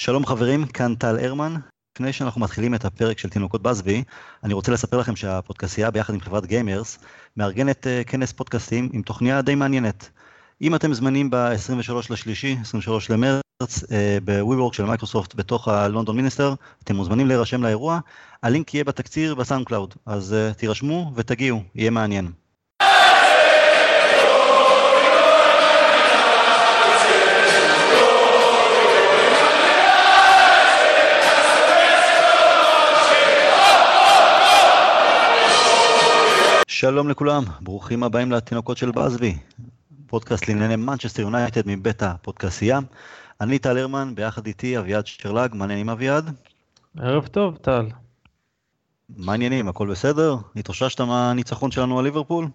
שלום חברים, כאן טל הרמן. לפני שאנחנו מתחילים את הפרק של תינוקות באזבי, אני רוצה לספר לכם שהפודקאסטיה ביחד עם חברת גיימרס מארגנת אה, כנס פודקאסטים עם תוכניה די מעניינת. אם אתם זמינים ב-23 לשלישי, 23 למרץ, אה, ב-WeWork של מייקרוסופט בתוך הלונדון מיניסטר, אתם מוזמנים להירשם לאירוע, הלינק יהיה בתקציר בסאונד קלאוד, אז אה, תירשמו ותגיעו, יהיה מעניין. שלום לכולם, ברוכים הבאים לתינוקות של באזבי, פודקאסט לענייני מנצ'סטר יונייטד מבית הפודקאסייה. אני טל הרמן, ביחד איתי אביעד שרלג, מה העניינים אביעד? ערב טוב, טל. מה העניינים, הכל בסדר? התאוששת מהניצחון שלנו על ליברפול?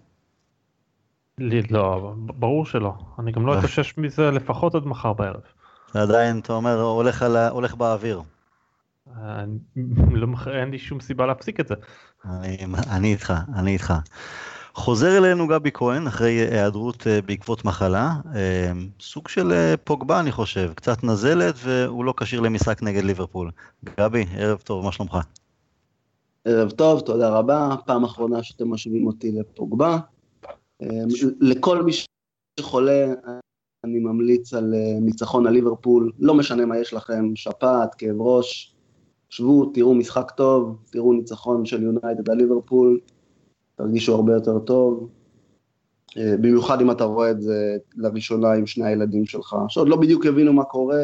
לי, לא, ברור שלא. אני גם לא אה. אתאושש מזה לפחות עד מחר בערב. עדיין, אתה אומר, הולך, על, הולך באוויר. אני, לא, אין לי שום סיבה להפסיק את זה. אני, אני איתך, אני איתך. חוזר אלינו גבי כהן אחרי היעדרות אה, בעקבות מחלה, אה, סוג של אה, פוגבה אני חושב, קצת נזלת והוא לא כשיר למשחק נגד ליברפול. גבי, ערב טוב, מה שלומך? ערב טוב, תודה רבה, פעם אחרונה שאתם משווים אותי לפוגבה. לכל מי שחולה, אני ממליץ על ניצחון על ליברפול, לא משנה מה יש לכם, שפעת, כאב ראש, שבו, תראו משחק טוב, תראו ניצחון של יונייטד על ליברפול, תרגישו הרבה יותר טוב. אה, במיוחד אם אתה רואה את זה לראשונה עם שני הילדים שלך, שעוד לא בדיוק הבינו מה קורה,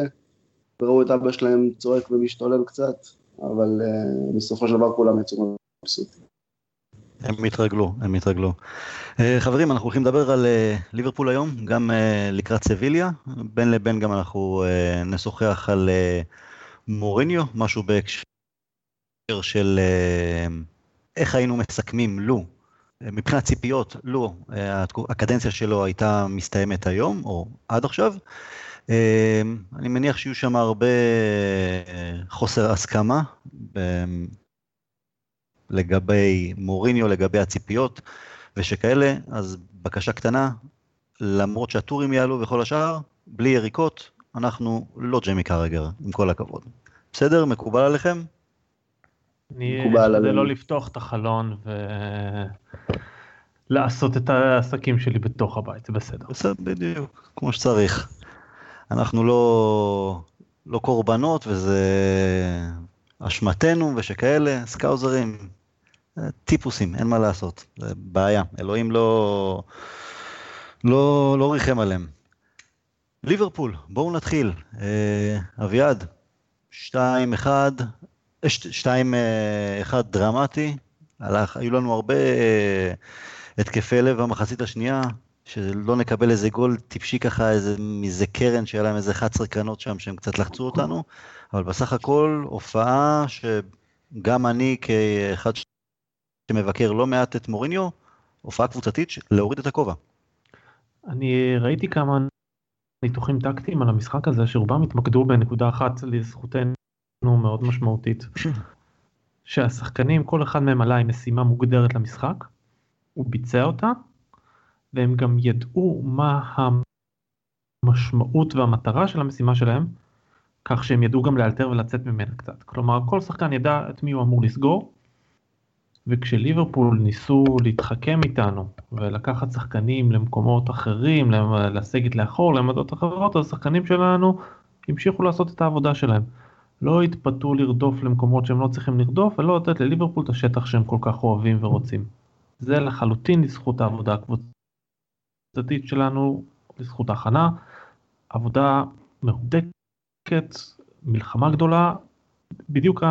וראו את אבא שלהם צועק ומשתולל קצת, אבל uh, בסופו של דבר כולם יצאו מבסוטים. הם התרגלו, הם התרגלו. Uh, חברים, אנחנו הולכים לדבר על uh, ליברפול היום, גם uh, לקראת סביליה, בין לבין גם אנחנו uh, נשוחח על uh, מוריניו, משהו בהקשר של אה, איך היינו מסכמים לו, מבחינת ציפיות, לו, הקדנציה שלו הייתה מסתיימת היום, או עד עכשיו. אה, אני מניח שיהיו שם הרבה אה, חוסר הסכמה לגבי מוריניו, לגבי הציפיות ושכאלה, אז בקשה קטנה, למרות שהטורים יעלו וכל השאר, בלי יריקות, אנחנו לא ג'יימי קרגר, עם כל הכבוד. בסדר? מקובל עליכם? אני אשתדל לא לפתוח את החלון ולעשות את העסקים שלי בתוך הבית, זה בסדר. בסדר, בדיוק, כמו שצריך. אנחנו לא, לא קורבנות וזה אשמתנו ושכאלה, סקאוזרים, טיפוסים, אין מה לעשות, זה בעיה, אלוהים לא, לא, לא ריחם עליהם. ליברפול, בואו נתחיל. אה, אביעד, 2-1, 2-1 אה, דרמטי, הלך, היו לנו הרבה אה, התקפי לב במחצית השנייה, שלא נקבל איזה גול טיפשי ככה, איזה, מזה קרן שהיה להם איזה 11 קרנות שם שהם קצת לחצו אותנו, אבל בסך הכל הופעה שגם אני כאחד שמבקר לא מעט את מוריניו, הופעה קבוצתית להוריד את הכובע. אני ראיתי כמה ניתוחים טקטיים על המשחק הזה שרובם התמקדו בנקודה אחת לזכותנו מאוד משמעותית. שהשחקנים כל אחד מהם עלה עם משימה מוגדרת למשחק, הוא ביצע אותה והם גם ידעו מה המשמעות והמטרה של המשימה שלהם כך שהם ידעו גם לאלתר ולצאת ממנה קצת. כלומר כל שחקן ידע את מי הוא אמור לסגור וכשליברפול ניסו להתחכם איתנו ולקחת שחקנים למקומות אחרים, לסגת לאחור, לעמדות אחרות, אז השחקנים שלנו המשיכו לעשות את העבודה שלהם. לא התפתו לרדוף למקומות שהם לא צריכים לרדוף, ולא לתת לליברפול את השטח שהם כל כך אוהבים ורוצים. זה לחלוטין לזכות העבודה הקבוצתית שלנו, לזכות ההכנה, עבודה מהודקת, מלחמה גדולה, בדיוק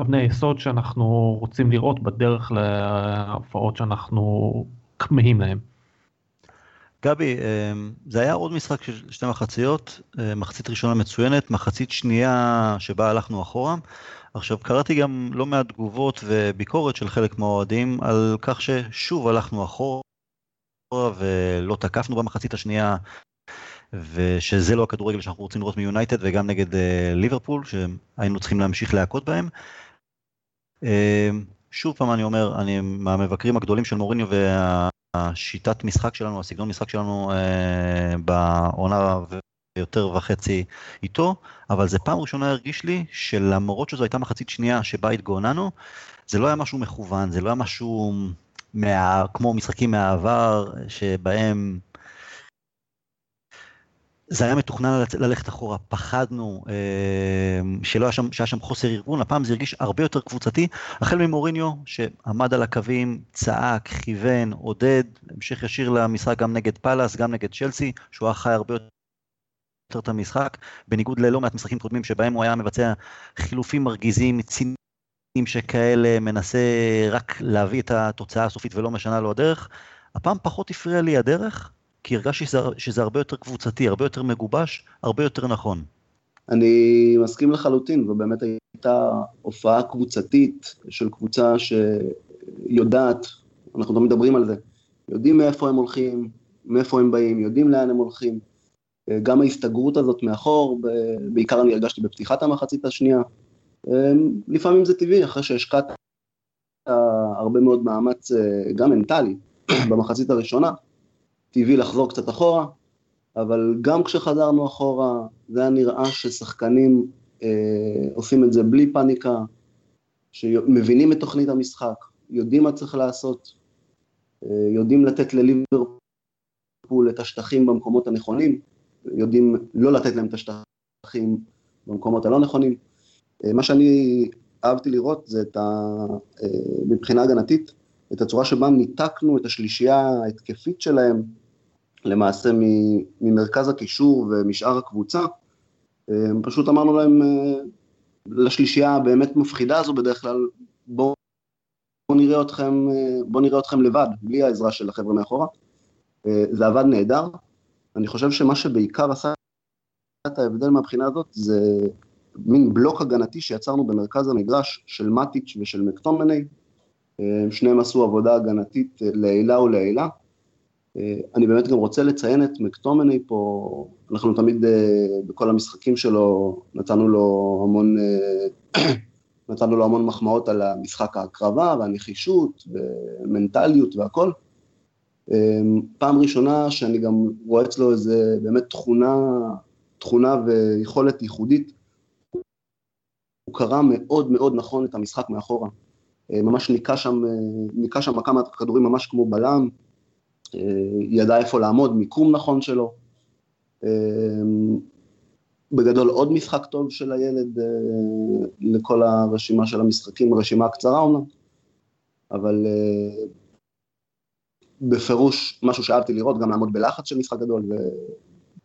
אבני היסוד שאנחנו רוצים לראות בדרך להופעות שאנחנו כמהים להם. גבי, אמ, זה היה עוד משחק של שתי מחציות, אה, מחצית ראשונה מצוינת, מחצית שנייה שבה הלכנו אחורה. עכשיו, קראתי גם לא מעט תגובות וביקורת של חלק מהאוהדים על כך ששוב הלכנו אחורה ולא תקפנו במחצית השנייה, ושזה לא הכדורגל שאנחנו רוצים לראות מיונייטד וגם נגד אה, ליברפול, שהיינו צריכים להמשיך להכות בהם. אה, שוב פעם אני אומר, אני מהמבקרים הגדולים של מוריניו והשיטת משחק שלנו, הסגנון משחק שלנו אה, בעונה יותר וחצי איתו, אבל זה פעם ראשונה הרגיש לי שלמרות שזו הייתה מחצית שנייה שבה התגוננו, זה לא היה משהו מכוון, זה לא היה משהו מה, כמו משחקים מהעבר, שבהם זה היה מתוכנן ללכת אחורה, פחדנו אה, שלא היה שם, שהיה שם חוסר ארגון, הפעם זה הרגיש הרבה יותר קבוצתי, החל ממוריניו שעמד על הקווים, צעק, כיוון, עודד, המשך ישיר למשחק גם נגד פאלאס, גם נגד צ'לסי, שהוא היה חי הרבה יותר את המשחק, בניגוד ללא מעט משחקים קודמים שבהם הוא היה מבצע חילופים מרגיזים, ציניים שכאלה, מנסה רק להביא את התוצאה הסופית ולא משנה לו הדרך. הפעם פחות הפריע לי הדרך, כי הרגשתי שזה, שזה הרבה יותר קבוצתי, הרבה יותר מגובש, הרבה יותר נכון. אני מסכים לחלוטין, זו באמת הייתה הופעה קבוצתית של קבוצה שיודעת, אנחנו תמיד מדברים על זה, יודעים מאיפה הם הולכים, מאיפה הם באים, יודעים לאן הם הולכים. גם ההסתגרות הזאת מאחור, בעיקר אני הרגשתי בפתיחת המחצית השנייה. לפעמים זה טבעי, אחרי שהשקעת הרבה מאוד מאמץ, גם מנטלי, במחצית הראשונה, טבעי לחזור קצת אחורה, אבל גם כשחזרנו אחורה, זה היה נראה ששחקנים אה, עושים את זה בלי פאניקה, שמבינים את תוכנית המשחק, יודעים מה צריך לעשות, אה, יודעים לתת לליברפול את השטחים במקומות הנכונים, יודעים לא לתת להם את השטחים במקומות הלא נכונים. אה, מה שאני אהבתי לראות זה את ה... אה, מבחינה הגנתית, את הצורה שבה ניתקנו את השלישייה ההתקפית שלהם, למעשה ממרכז הקישור ומשאר הקבוצה, אה, פשוט אמרנו להם, אה, לשלישייה הבאמת מפחידה הזו בדרך כלל, בואו בוא נראה אתכם, אה, בוא נראה אתכם לבד, בלי העזרה של החבר'ה מאחורה. זה עבד נהדר. אני חושב שמה שבעיקר עשה את ההבדל מהבחינה הזאת, זה מין בלוק הגנתי שיצרנו במרכז המגרש של מטיץ' ושל מקטומני. שניהם עשו עבודה הגנתית לעילה ולעילה. אה, אני באמת גם רוצה לציין את מקטומני פה, אנחנו תמיד אה, בכל המשחקים שלו נתנו לו המון, אה, נתנו לו המון מחמאות על המשחק ההקרבה והנחישות ומנטליות והכל. פעם ראשונה שאני גם רואה אצלו איזה באמת תכונה, תכונה ויכולת ייחודית. הוא קרא מאוד מאוד נכון את המשחק מאחורה. ממש ניקה שם, ניקה שם כמה כדורים ממש כמו בלם. ידע איפה לעמוד, מיקום נכון שלו. בגדול עוד משחק טוב של הילד אה, לכל הרשימה של המשחקים, רשימה קצרה אומנם, אבל אה, בפירוש משהו שאהבתי לראות, גם לעמוד בלחץ של משחק גדול,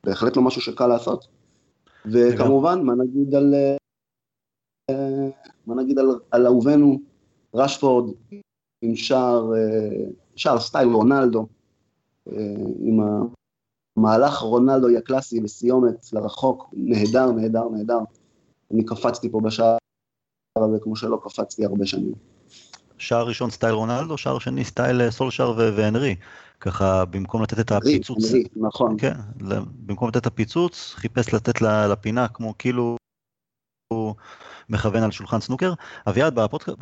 ובהחלט לא משהו שקל לעשות. וכמובן, מה נגיד על, אה, מה נגיד על, על אהובנו, רשפורד, עם שער, שער סטייל רונלדו, עם המהלך רונלדוי הקלאסי בסיומת לרחוק, נהדר, נהדר, נהדר. אני קפצתי פה בשער הזה כמו שלא קפצתי הרבה שנים. שער ראשון סטייל רונלדו, שער שני סטייל אה, סולשאר והנרי. ככה במקום לתת את הפיצוץ, הנרי, נכון. כן, במקום לתת את הפיצוץ, חיפש לתת לפינה כמו כאילו הוא מכוון על שולחן סנוקר. אביעד, בפודקאסט,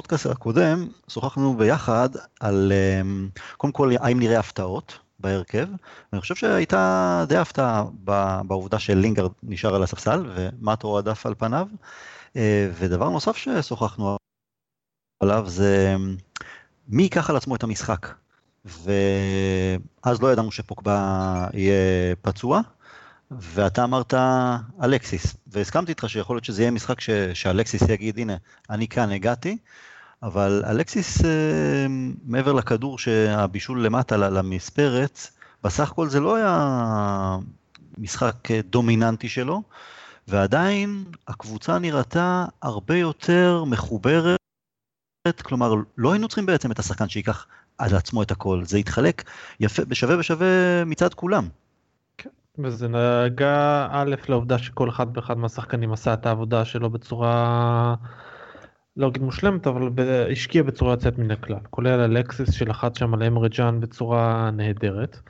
בפודקאסט הקודם שוחחנו ביחד על אמ, קודם כל האם נראה הפתעות בהרכב, ואני חושב שהייתה די הפתעה בעובדה שלינגרד נשאר על הספסל ומטו הועדף על פניו, אה, ודבר נוסף ששוחחנו עליו זה אמ, מי ייקח על עצמו את המשחק, ואז לא ידענו שפוקבה יהיה פצוע, ואתה אמרת אלקסיס, והסכמתי איתך שיכול להיות שזה יהיה משחק ש, שאלקסיס יגיד, הנה, אני כאן הגעתי, אבל אלקסיס, אה, מעבר לכדור שהבישול למטה למספרת, בסך הכל זה לא היה משחק דומיננטי שלו, ועדיין הקבוצה נראתה הרבה יותר מחוברת, כלומר, לא היינו צריכים בעצם את השחקן שייקח על עצמו את הכל, זה התחלק יפה, בשווה בשווה מצד כולם. וזה נגע א' לעובדה שכל אחד ואחד מהשחקנים עשה את העבודה שלו בצורה לא אגיד מושלמת אבל השקיע בצורה יוצאת מן הכלל כולל אלקסיס שלחץ שם על אמרג'אן בצורה נהדרת.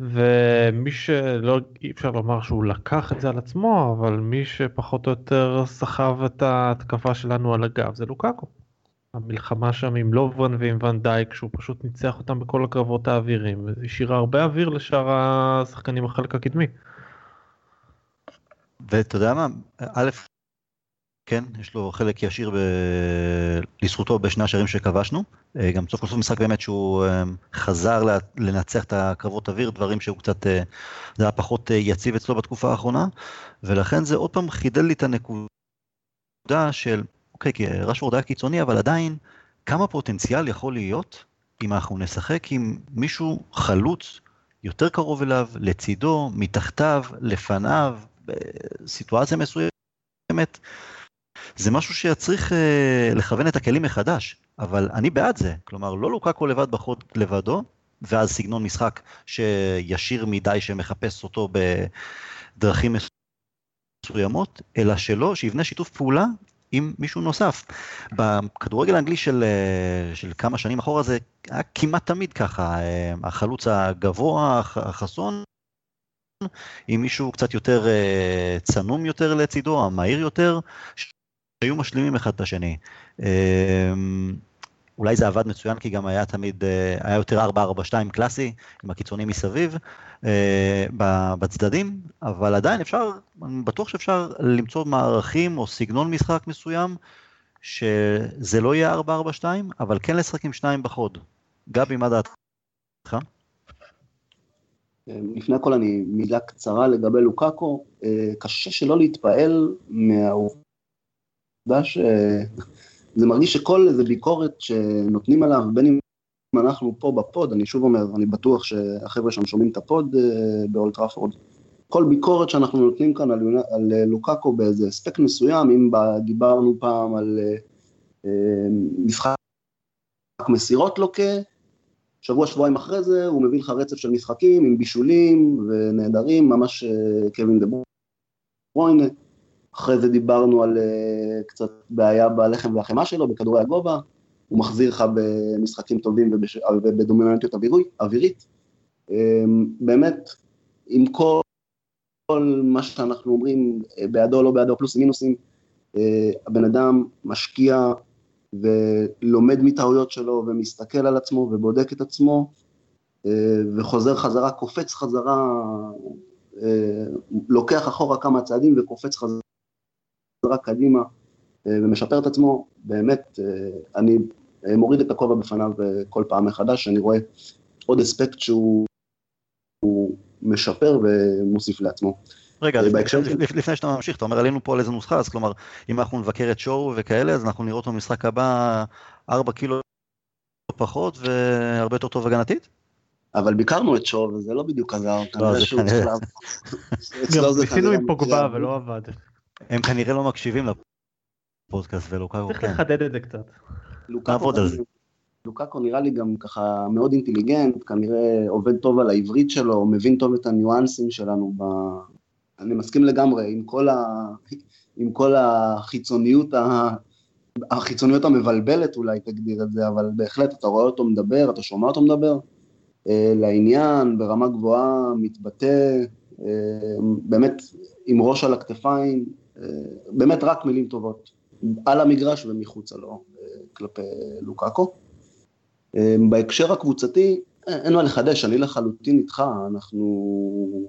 ומי שלא אי אפשר לומר שהוא לקח את זה על עצמו אבל מי שפחות או יותר סחב את ההתקפה שלנו על הגב זה לוקאקו. המלחמה שם עם לוברן ועם ואן דייק שהוא פשוט ניצח אותם בכל הקרבות האווירים והשאירה הרבה אוויר לשאר השחקנים החלק הקדמי. ואתה יודע מה, א', כן, יש לו חלק ישיר ב... לזכותו בשני השערים שכבשנו. אה, גם סוף כל סוף משחק באמת שהוא אה, חזר לנצח את הקרבות אוויר, דברים שהוא קצת, אה, זה היה פחות יציב אצלו בתקופה האחרונה, ולכן זה עוד פעם חידד לי את הנקודה של, אוקיי, כי רשוורד היה קיצוני, אבל עדיין, כמה פוטנציאל יכול להיות אם אנחנו נשחק עם מישהו חלוץ יותר קרוב אליו, לצידו, מתחתיו, לפניו, בסיטואציה מסוימת. זה משהו שיצריך אה, לכוון את הכלים מחדש, אבל אני בעד זה. כלומר, לא לוקקו לבד בחוד לבדו, ואז סגנון משחק שישיר מדי שמחפש אותו בדרכים מסוימות, אלא שלא, שיבנה שיתוף פעולה עם מישהו נוסף. בכדורגל האנגלי של, אה, של כמה שנים אחורה זה היה כמעט תמיד ככה, אה, החלוץ הגבוה, החסון, עם מישהו קצת יותר אה, צנום יותר לצידו, המהיר יותר, שהיו משלימים אחד את השני. אולי זה עבד מצוין כי גם היה תמיד, היה יותר 4-4-2 קלאסי, עם הקיצונים מסביב, בצדדים, אבל עדיין אפשר, אני בטוח שאפשר למצוא מערכים או סגנון משחק מסוים, שזה לא יהיה 4-4-2, אבל כן לשחק עם שניים בחוד. גבי, מה דעתך? לפני הכל אני מילה קצרה לגבי לוקאקו, קשה שלא להתפעל מהעובדה שזה מרגיש שכל איזה ביקורת שנותנים עליו, בין אם אנחנו פה ב pod, אני שוב אומר, אני בטוח שהחבר'ה שם שומעים את ה pod באולד טראפורד, כל ביקורת שאנחנו נותנים כאן על, על לוקאקו באיזה אספקט מסוים, אם דיברנו פעם על משחק מסירות לוקה, שבוע, שבועיים אחרי זה הוא מביא לך רצף של משחקים עם בישולים ונהדרים, ממש קווין דה ברוינה. אחרי זה דיברנו על uh, קצת בעיה בלחם והחמאה שלו, בכדורי הגובה. הוא מחזיר לך במשחקים טובים ובש... ובדומיננטיות אווירית. Um, באמת, עם כל, כל מה שאנחנו אומרים, בעדו או לא בעדו, פלוס מינוסים, uh, הבן אדם משקיע ולומד מטעויות שלו ומסתכל על עצמו ובודק את עצמו אה, וחוזר חזרה, קופץ חזרה, אה, לוקח אחורה כמה צעדים וקופץ חזרה קדימה אה, ומשפר את עצמו, באמת, אני מוריד את הכובע בפניו כל פעם מחדש, אני רואה עוד אספקט שהוא משפר ומוסיף לעצמו. רגע, לפני שאתה ממשיך, אתה אומר עלינו פה על איזה נוסחה, אז כלומר, אם אנחנו נבקר את שואו וכאלה, אז אנחנו נראה אותו במשחק הבא 4 קילו פחות והרבה יותר טוב הגנתית? אבל ביקרנו את שואו וזה לא בדיוק עזר, כנראה שהוא צריך לעבוד. גם ניסינו עם פוגבה ולא עבד. הם כנראה לא מקשיבים לפודקאסט ולוקאקו כן. צריך לחדד את זה קצת. נעבוד על זה. לוקאקו נראה לי גם ככה מאוד אינטליגנט, כנראה עובד טוב על העברית שלו, מבין טוב את הניואנסים שלנו אני מסכים לגמרי עם כל, ה, עם כל החיצוניות, ה, החיצוניות המבלבלת אולי תגדיר את זה, אבל בהחלט אתה רואה אותו מדבר, אתה שומע אותו מדבר, אה, לעניין, ברמה גבוהה, מתבטא, אה, באמת עם ראש על הכתפיים, באמת רק מילים טובות, על המגרש ומחוצה לו כלפי לוקאקו. בהקשר הקבוצתי, אין מה לחדש, אני לחלוטין איתך, אנחנו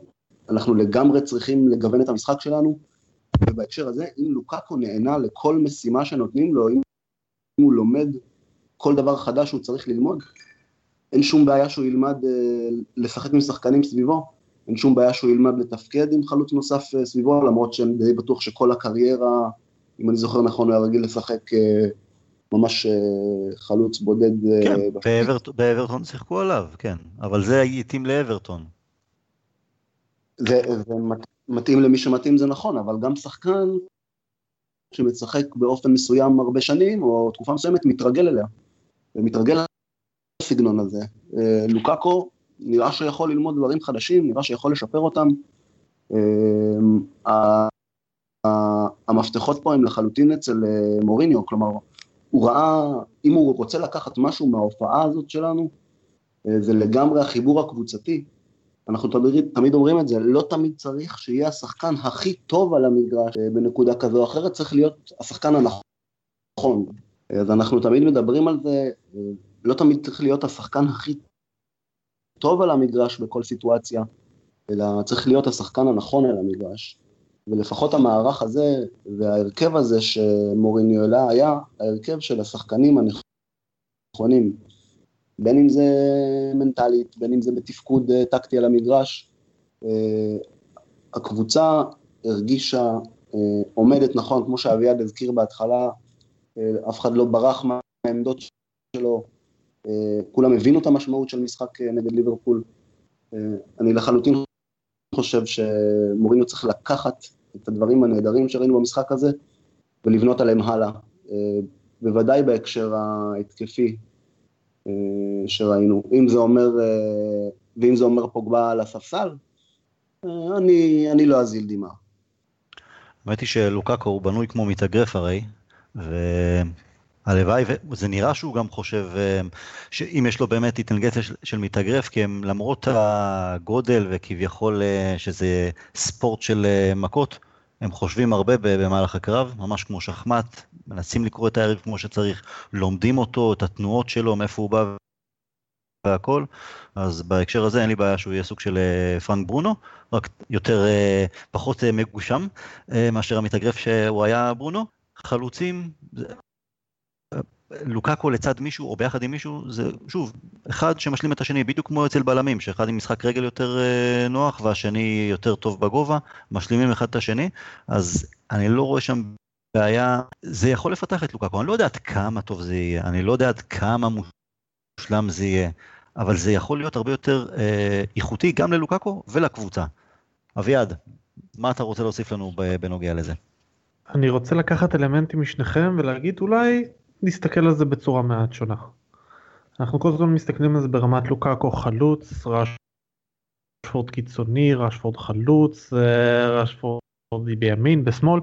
אנחנו לגמרי צריכים לגוון את המשחק שלנו, ובהקשר הזה, אם לוקאקו נהנה לכל משימה שנותנים לו, אם הוא לומד כל דבר חדש שהוא צריך ללמוד, אין שום בעיה שהוא ילמד אה, לשחק עם שחקנים סביבו, אין שום בעיה שהוא ילמד לתפקד עם חלוץ נוסף אה, סביבו, למרות שאני די בטוח שכל הקריירה, אם אני זוכר נכון, הוא היה רגיל לשחק אה, ממש חלוץ בודד. כן, באברטון שיחקו עליו, כן, אבל זה התאים לאברטון. זה, זה מתאים למי שמתאים זה נכון, אבל גם שחקן שמשחק באופן מסוים הרבה שנים, או תקופה מסוימת, מתרגל אליה, ומתרגל לסגנון הזה. אה, לוקאקו, נראה שיכול ללמוד דברים חדשים, נראה שיכול לשפר אותם. אה, המפתחות פה הם לחלוטין אצל אה, מוריניו, כלומר, הוא ראה, אם הוא רוצה לקחת משהו מההופעה הזאת שלנו, זה לגמרי החיבור הקבוצתי, אנחנו תמיד, תמיד אומרים את זה, לא תמיד צריך שיהיה השחקן הכי טוב על המגרש אה, בנקודה כזו או אחרת, צריך להיות השחקן הנכון. אז אנחנו תמיד מדברים על זה, אה, לא תמיד צריך להיות השחקן הכי טוב על המגרש בכל סיטואציה, אלא צריך להיות השחקן הנכון על המגרש. ולפחות המערך הזה וההרכב הזה שמוריניו העלה היה ההרכב של השחקנים הנכונים, בין אם זה מנטלית, בין אם זה בתפקוד אה, טקטי על המגרש. אה, הקבוצה הרגישה אה, עומדת נכון, כמו שאביעד הזכיר בהתחלה, אף אחד לא ברח מהעמדות שלו, כולם הבינו את המשמעות של משחק נגד ליברפול. אני לחלוטין חושב שמוריניו צריך לקחת את הדברים הנהדרים שראינו במשחק הזה ולבנות עליהם הלאה. בוודאי בהקשר ההתקפי, אה, שראינו. אם זה אומר, אה, ואם זה אומר פוגבה על הספסל, אה, אני, אני לא אזיל דמעה. האמת היא שלוקקו הוא בנוי כמו מתאגרף הרי, והלוואי, וזה נראה שהוא גם חושב שאם יש לו באמת אינטליגנציה של, של מתאגרף, כי הם למרות הגודל וכביכול שזה ספורט של מכות, הם חושבים הרבה במהלך הקרב, ממש כמו שחמט, מנסים לקרוא את היריב כמו שצריך, לומדים אותו, את התנועות שלו, מאיפה הוא בא והכל, אז בהקשר הזה אין לי בעיה שהוא יהיה סוג של אה, פרנק ברונו, רק יותר, אה, פחות אה, מגושם מאשר המתאגרף שהוא היה ברונו. חלוצים, לוקקו לצד מישהו או ביחד עם מישהו זה שוב אחד שמשלים את השני בדיוק כמו אצל בלמים שאחד עם משחק רגל יותר אה, נוח והשני יותר טוב בגובה משלימים אחד את השני אז אני לא רואה שם בעיה זה יכול לפתח את לוקקו אני לא יודע עד כמה טוב זה יהיה אני לא יודע עד כמה מושלם זה יהיה אבל זה יכול להיות הרבה יותר אה, איכותי גם ללוקקו ולקבוצה. אביעד מה אתה רוצה להוסיף לנו בנוגע לזה? אני רוצה לקחת אלמנטים משניכם ולהגיד אולי נסתכל על זה בצורה מעט שונה. אנחנו כל הזמן מסתכלים על זה ברמת לוקאקו חלוץ, רשפורד קיצוני, רשפורד חלוץ, אה, רשפורד בימין, בשמאל.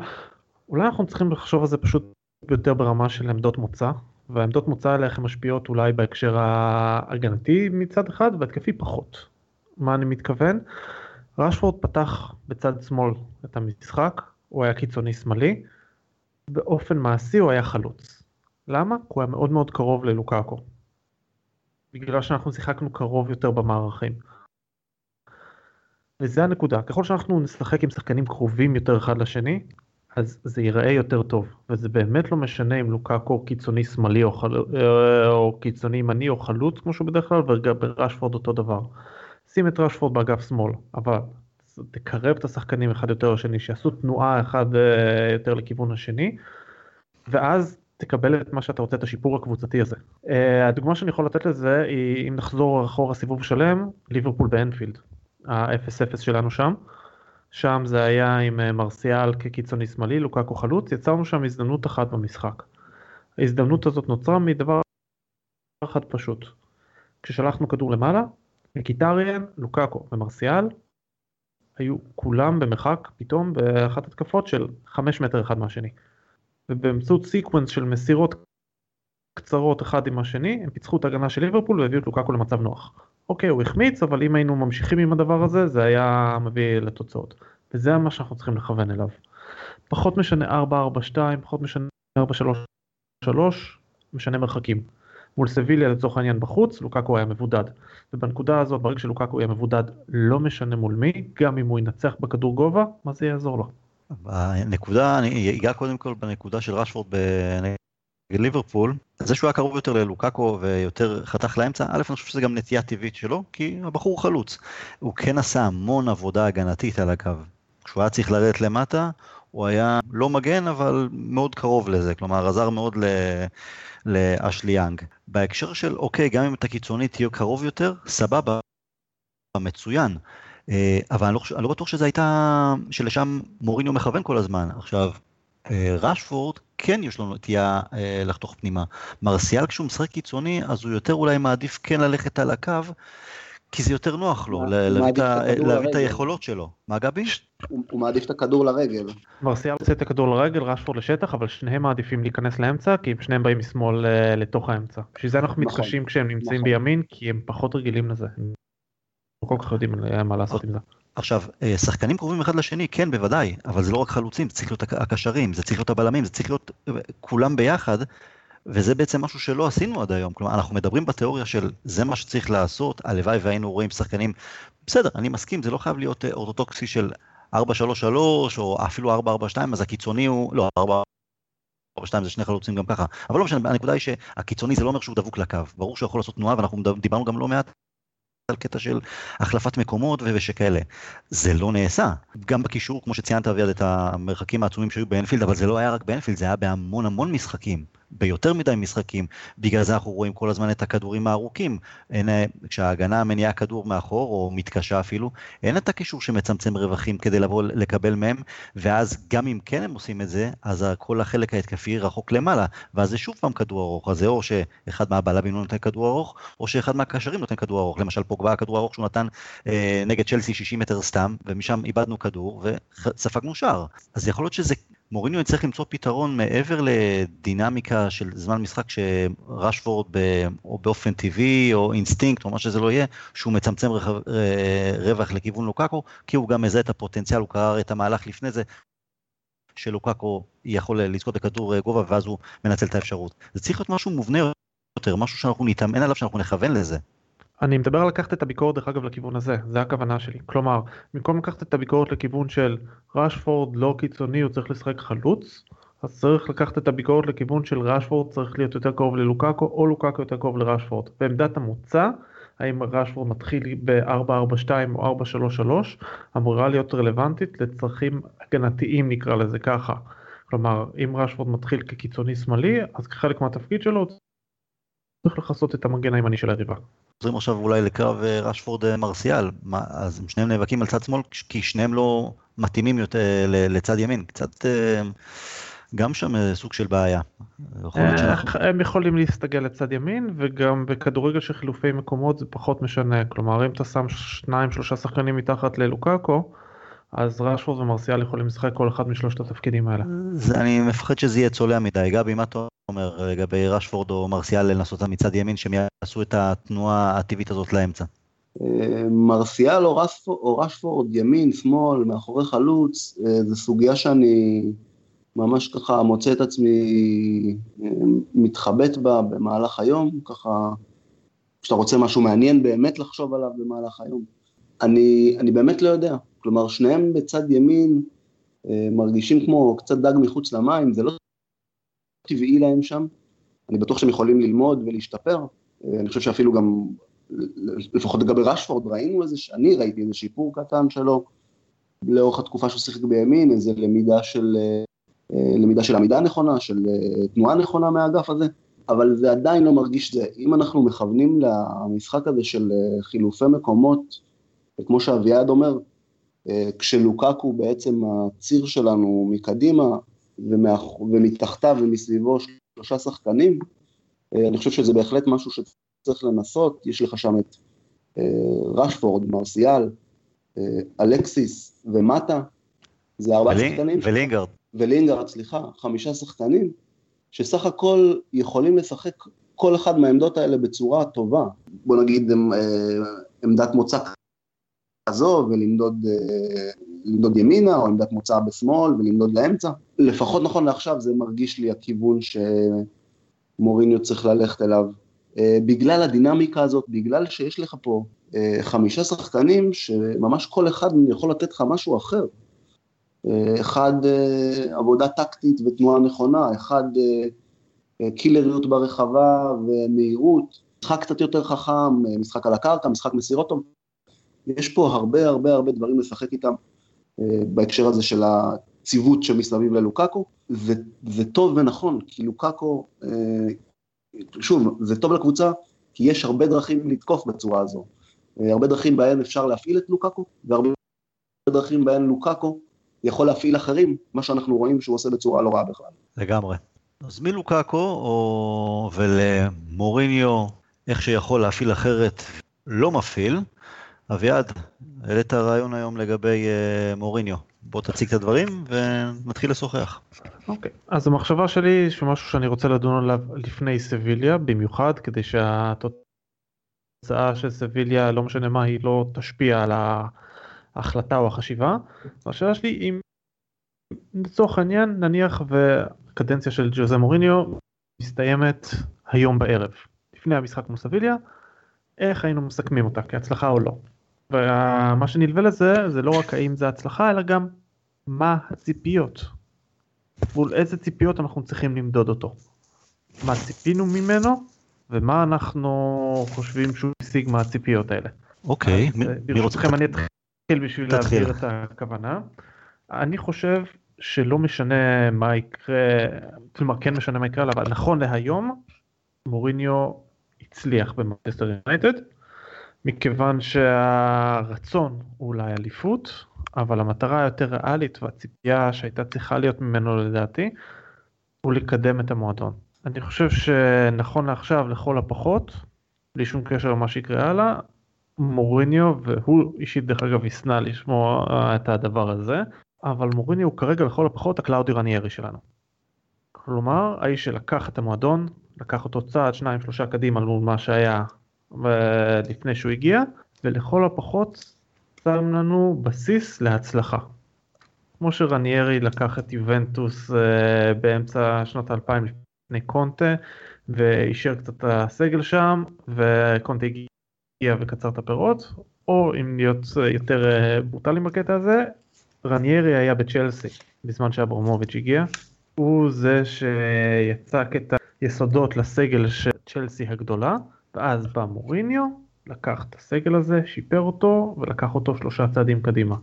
אולי אנחנו צריכים לחשוב על זה פשוט יותר ברמה של עמדות מוצא, והעמדות מוצא האלה איך הן משפיעות אולי בהקשר ההגנתי מצד אחד והתקפי פחות. מה אני מתכוון? רשפורד פתח בצד שמאל את המשחק, הוא היה קיצוני שמאלי, באופן מעשי הוא היה חלוץ. למה? כי הוא היה מאוד מאוד קרוב ללוקאקו. בגלל שאנחנו שיחקנו קרוב יותר במערכים. וזה הנקודה, ככל שאנחנו נשחק עם שחקנים קרובים יותר אחד לשני, אז זה ייראה יותר טוב, וזה באמת לא משנה אם לוקאקו קיצוני שמאלי או, חל... או קיצוני ימני או חלוץ כמו שהוא בדרך כלל, וגם ברשפורד אותו דבר. שים את רשפורד באגף שמאל, אבל תקרב את השחקנים אחד יותר לשני, שיעשו תנועה אחד אה, יותר לכיוון השני, ואז תקבל את מה שאתה רוצה, את השיפור הקבוצתי הזה. Uh, הדוגמה שאני יכול לתת לזה היא אם נחזור אחורה סיבוב שלם, ליברפול באנפילד, ה-0-0 שלנו שם. שם זה היה עם אה, מרסיאל כקיצוני שמאלי, לוקאקו חלוץ, יצרנו שם הזדמנות אחת במשחק. ההזדמנות הזאת נוצרה מדבר אחד פשוט. כששלחנו כדור למעלה, מחיטריאן, לוקאקו ומרסיאל היו כולם במרחק פתאום באחת התקפות של 5 מטר אחד מהשני. ובאמצעות sequence של מסירות קצרות אחד עם השני, הם פיצחו את ההגנה של ליברפול והביאו את לוקאקו למצב נוח. אוקיי, הוא החמיץ, אבל אם היינו ממשיכים עם הדבר הזה, זה היה מביא לתוצאות. וזה מה שאנחנו צריכים לכוון אליו. פחות משנה 4-4-2, פחות משנה 4-3-3, משנה מרחקים. מול סביליה לצורך העניין בחוץ, לוקקו היה מבודד. ובנקודה הזאת, ברגע שלוקקו יהיה מבודד, לא משנה מול מי, גם אם הוא ינצח בכדור גובה, מה זה יעזור לו? הנקודה, אני אגע קודם כל בנקודה של רשפורד נגד ליברפול, זה שהוא היה קרוב יותר ללוקאקו ויותר חתך לאמצע, א', אני חושב שזה גם נטייה טבעית שלו, כי הבחור חלוץ. הוא כן עשה המון עבודה הגנתית על הקו. כשהוא היה צריך לרדת למטה, הוא היה לא מגן, אבל מאוד קרוב לזה, כלומר עזר מאוד ל... לאשלי יאנג. בהקשר של, אוקיי, גם אם אתה קיצוני תהיה קרוב יותר, סבבה, מצוין. אה, אבל אני לא, אני לא בטוח שזה הייתה, שלשם מוריניו מכוון כל הזמן. עכשיו, אה, רשפורד כן יש לו נטייה אה, לחתוך פנימה. מרסיאל כשהוא משחק קיצוני, אז הוא יותר אולי מעדיף כן ללכת על הקו, כי זה יותר נוח לו, להביא את היכולות שלו. מה גבי? הוא מעדיף את הכדור לרגל. מרסיאל רוצה את הכדור לרגל, רשפורד לשטח, אבל שניהם מעדיפים להיכנס לאמצע, כי שניהם באים משמאל לתוך האמצע. בשביל זה אנחנו נכון. מתקשים כשהם נמצאים נכון. בימין, כי הם פחות רגילים לזה. כל כך יודעים מה לעשות עם זה. עכשיו, אה, שחקנים קרובים אחד לשני, כן, בוודאי, אבל זה לא רק חלוצים, זה צריך להיות הקשרים, זה צריך להיות הבלמים, זה צריך להיות אה, כולם ביחד, וזה בעצם משהו שלא עשינו עד היום. כלומר, אנחנו מדברים בתיאוריה של זה מה שצריך לעשות, הלוואי והיינו רואים שחקנים, בסדר, אני מסכים, זה לא חייב להיות אה, אורתודוקסי של 4-3-3 או אפילו 4-4-2, אז הקיצוני הוא, לא, 4... 4-2 זה שני חלוצים גם ככה, אבל לא משנה, הנקודה היא שהקיצוני זה לא אומר שהוא דבוק לקו, ברור שהוא יכול לעשות תנועה ואנחנו דיברנו גם לא מעט על קטע של החלפת מקומות ושכאלה. זה לא נעשה. גם בקישור, כמו שציינת אביעד, את המרחקים העצומים שהיו באנפילד, אבל זה לא היה רק באנפילד, זה היה בהמון המון משחקים. ביותר מדי משחקים, בגלל זה אנחנו רואים כל הזמן את הכדורים הארוכים. אין, כשההגנה מניעה כדור מאחור, או מתקשה אפילו, אין את הקישור שמצמצם רווחים כדי לבוא לקבל מהם, ואז גם אם כן הם עושים את זה, אז כל החלק ההתקפי רחוק למעלה, ואז זה שוב פעם כדור ארוך, אז זה או שאחד מהבלמים לא נותן כדור ארוך, או שאחד מהקשרים נותן כדור ארוך, למשל פוגבה הכדור ארוך שהוא נתן אה, נגד צ'לסי 60 מטר סתם, ומשם איבדנו כדור וספגנו שער. אז יכול להיות שזה מוריניו יצטרך למצוא פתרון מעבר לדינמיקה של זמן משחק שרשפורד ב, או באופן טבעי או אינסטינקט או מה שזה לא יהיה, שהוא מצמצם רווח, רווח לכיוון לוקאקו, כי הוא גם מזהה את הפוטנציאל, הוא קרא את המהלך לפני זה, שלוקאקו יכול לזכות בכדור גובה ואז הוא מנצל את האפשרות. זה צריך להיות משהו מובנה יותר, משהו שאנחנו נתאמן עליו, שאנחנו נכוון לזה. אני מדבר על לקחת את הביקורת דרך אגב לכיוון הזה, זה הכוונה שלי. כלומר, במקום לקחת את הביקורת לכיוון של רשפורד לא קיצוני, הוא צריך לשחק חלוץ, אז צריך לקחת את הביקורת לכיוון של רשפורד צריך להיות יותר קרוב ללוקאקו, או לוקאקו יותר קרוב לרשפורד. בעמדת המוצא, האם רשפורד מתחיל ב-442 או 433, אמורה להיות רלוונטית לצרכים הגנתיים נקרא לזה ככה. כלומר, אם רשפורד מתחיל כקיצוני שמאלי, אז כחלק מהתפקיד שלו צריך לכסות את המגן הימני של היריבה. חוזרים עכשיו אולי לקרב אה, רשפורד אה, מרסיאל, אז שניהם נאבקים על צד שמאל, כי שניהם לא מתאימים יותר אה, לצד ימין, קצת גם שם סוג של בעיה. הם יכולים להסתגל לצד ימין, וגם בכדורגל של חילופי מקומות זה פחות משנה, כלומר אם אתה שם שניים שלושה שחקנים מתחת ללוקאקו, אז רשפורד ומרסיאל יכולים לשחק כל אחד משלושת התפקידים האלה. אני מפחד שזה יהיה צולע מדי. גבי, מה אתה אומר לגבי רשפורד או מרסיאל לנסות מצד ימין, שהם יעשו את התנועה הטבעית הזאת לאמצע? אה, מרסיאל או, רשפורד, או רשפורד, ימין, שמאל, מאחורי חלוץ, אה, זו סוגיה שאני ממש ככה מוצא את עצמי אה, מתחבט בה במהלך היום, ככה, כשאתה רוצה משהו מעניין באמת לחשוב עליו במהלך היום. אני, אני באמת לא יודע, כלומר שניהם בצד ימין מרגישים כמו קצת דג מחוץ למים, זה לא טבעי להם שם, אני בטוח שהם יכולים ללמוד ולהשתפר, אני חושב שאפילו גם, לפחות לגבי רשפורד, ראינו איזה, אני ראיתי איזה שיפור קטן שלו לאורך התקופה שהוא שיחק בימין, איזה למידה של, למידה של עמידה נכונה, של תנועה נכונה מהאגף הזה, אבל זה עדיין לא מרגיש זה. אם אנחנו מכוונים למשחק הזה של חילופי מקומות, כמו שאביעד אומר, כשלוקקו בעצם הציר שלנו מקדימה, ומאח... ומתחתיו ומסביבו שלושה שחקנים, אה, אני חושב שזה בהחלט משהו שצריך לנסות, יש לך שם את אה, רשפורד, מרסיאל, אה, אלקסיס ומטה, זה ארבעה ולי... שחקנים. ולינגרד. ולינגרד, סליחה, חמישה שחקנים, שסך הכל יכולים לשחק כל אחד מהעמדות האלה בצורה טובה. בוא נגיד עמדת מוצא כזו ולמדוד למדוד ימינה, או עמדת מוצא בשמאל ולמדוד לאמצע. לפחות נכון לעכשיו זה מרגיש לי הכיוון שמוריניו צריך ללכת אליו. אה, בגלל הדינמיקה הזאת, בגלל שיש לך פה אה, חמישה שחקנים שממש כל אחד יכול לתת לך משהו אחר. אה, אחד עבודה טקטית ותנועה נכונה, אחד קילריות ברחבה ומהירות, משחק קצת יותר חכם, משחק על הקרקע, משחק מסירות טוב. יש פה הרבה הרבה הרבה דברים לשחק איתם. בהקשר הזה של הציוות שמסביב ללוקאקו, זה טוב ונכון, כי לוקאקו, אה, שוב, זה טוב לקבוצה, כי יש הרבה דרכים לתקוף בצורה הזו. אה, הרבה דרכים בהן אפשר להפעיל את לוקאקו, והרבה דרכים בהן לוקאקו יכול להפעיל אחרים, מה שאנחנו רואים שהוא עושה בצורה לא רעה בכלל. לגמרי. אז מלוקאקו או... ולמוריניו, איך שיכול להפעיל אחרת, לא מפעיל. אביעד, העלית רעיון היום לגבי uh, מוריניו. בוא תציג את הדברים ונתחיל לשוחח. אוקיי, okay. אז המחשבה שלי שמשהו שאני רוצה לדון עליו לפני סביליה, במיוחד כדי שהתוצאה של סביליה, לא משנה מה היא, לא תשפיע על ההחלטה או החשיבה. השאלה שלי אם לצורך העניין נניח והקדנציה של ג'וזה מוריניו מסתיימת היום בערב, לפני המשחק מול סביליה, איך היינו מסכמים אותה, כהצלחה או לא? ומה שנלווה לזה זה לא רק האם זה הצלחה אלא גם מה הציפיות. מול איזה ציפיות אנחנו צריכים למדוד אותו. מה ציפינו ממנו ומה אנחנו חושבים שהוא השיג מהציפיות האלה. אוקיי, אה, ברשותכם אני אתחיל בשביל. להעביר את הכוונה. אני חושב שלא משנה מה יקרה, כלומר כן משנה מה יקרה, אבל נכון להיום מוריניו הצליח במנצ'סטר יונייטד, מכיוון שהרצון הוא אולי אליפות, אבל המטרה היותר ריאלית והציפייה שהייתה צריכה להיות ממנו לדעתי, הוא לקדם את המועדון. אני חושב שנכון לעכשיו לכל הפחות, בלי שום קשר למה שיקרה הלאה, מוריניו, והוא אישית דרך אגב ישנא לשמוע את הדבר הזה, אבל מוריניו הוא כרגע לכל הפחות הקלאודי רניירי שלנו. כלומר, האיש שלקח את המועדון, לקח אותו צעד, שניים, שלושה קדימה מול מה שהיה אה, לפני שהוא הגיע, ולכל הפחות שם לנו בסיס להצלחה. כמו שרניירי לקח את יובנטוס אה, באמצע שנות האלפיים לפני קונטה, ואישר קצת את הסגל שם, וקונטה הגיע וקצר את הפירות, או אם להיות יותר אה, ברוטליים בקטע הזה, רניירי היה בצ'לסי בזמן שאברמוביץ' הגיע. הוא זה שיצק את היסודות לסגל של צ'לסי הגדולה, ואז בא מוריניו, לקח את הסגל הזה, שיפר אותו, ולקח אותו שלושה צעדים קדימה.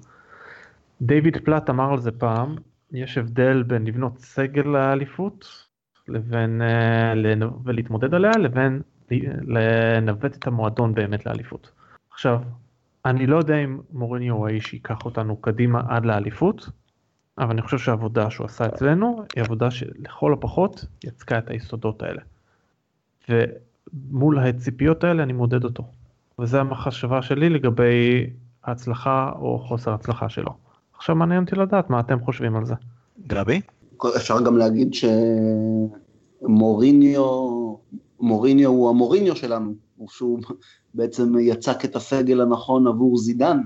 דיוויד פלט אמר על זה פעם, יש הבדל בין לבנות סגל לאליפות, לבין, אה, ולהתמודד עליה, לבין לנווט את המועדון באמת לאליפות. עכשיו, אני לא יודע אם מוריניו הוא האיש שייקח אותנו קדימה עד לאליפות, אבל אני חושב שהעבודה שהוא עשה אצלנו היא עבודה שלכל הפחות יצקה את היסודות האלה. ומול הציפיות האלה אני מודד אותו. וזה המחשבה שלי לגבי ההצלחה או חוסר הצלחה שלו. עכשיו מעניין אותי לדעת מה אתם חושבים על זה. גבי? אפשר גם להגיד שמוריניו, מוריניו הוא המוריניו שלנו, הוא שהוא בעצם יצק את הסגל הנכון עבור זידן,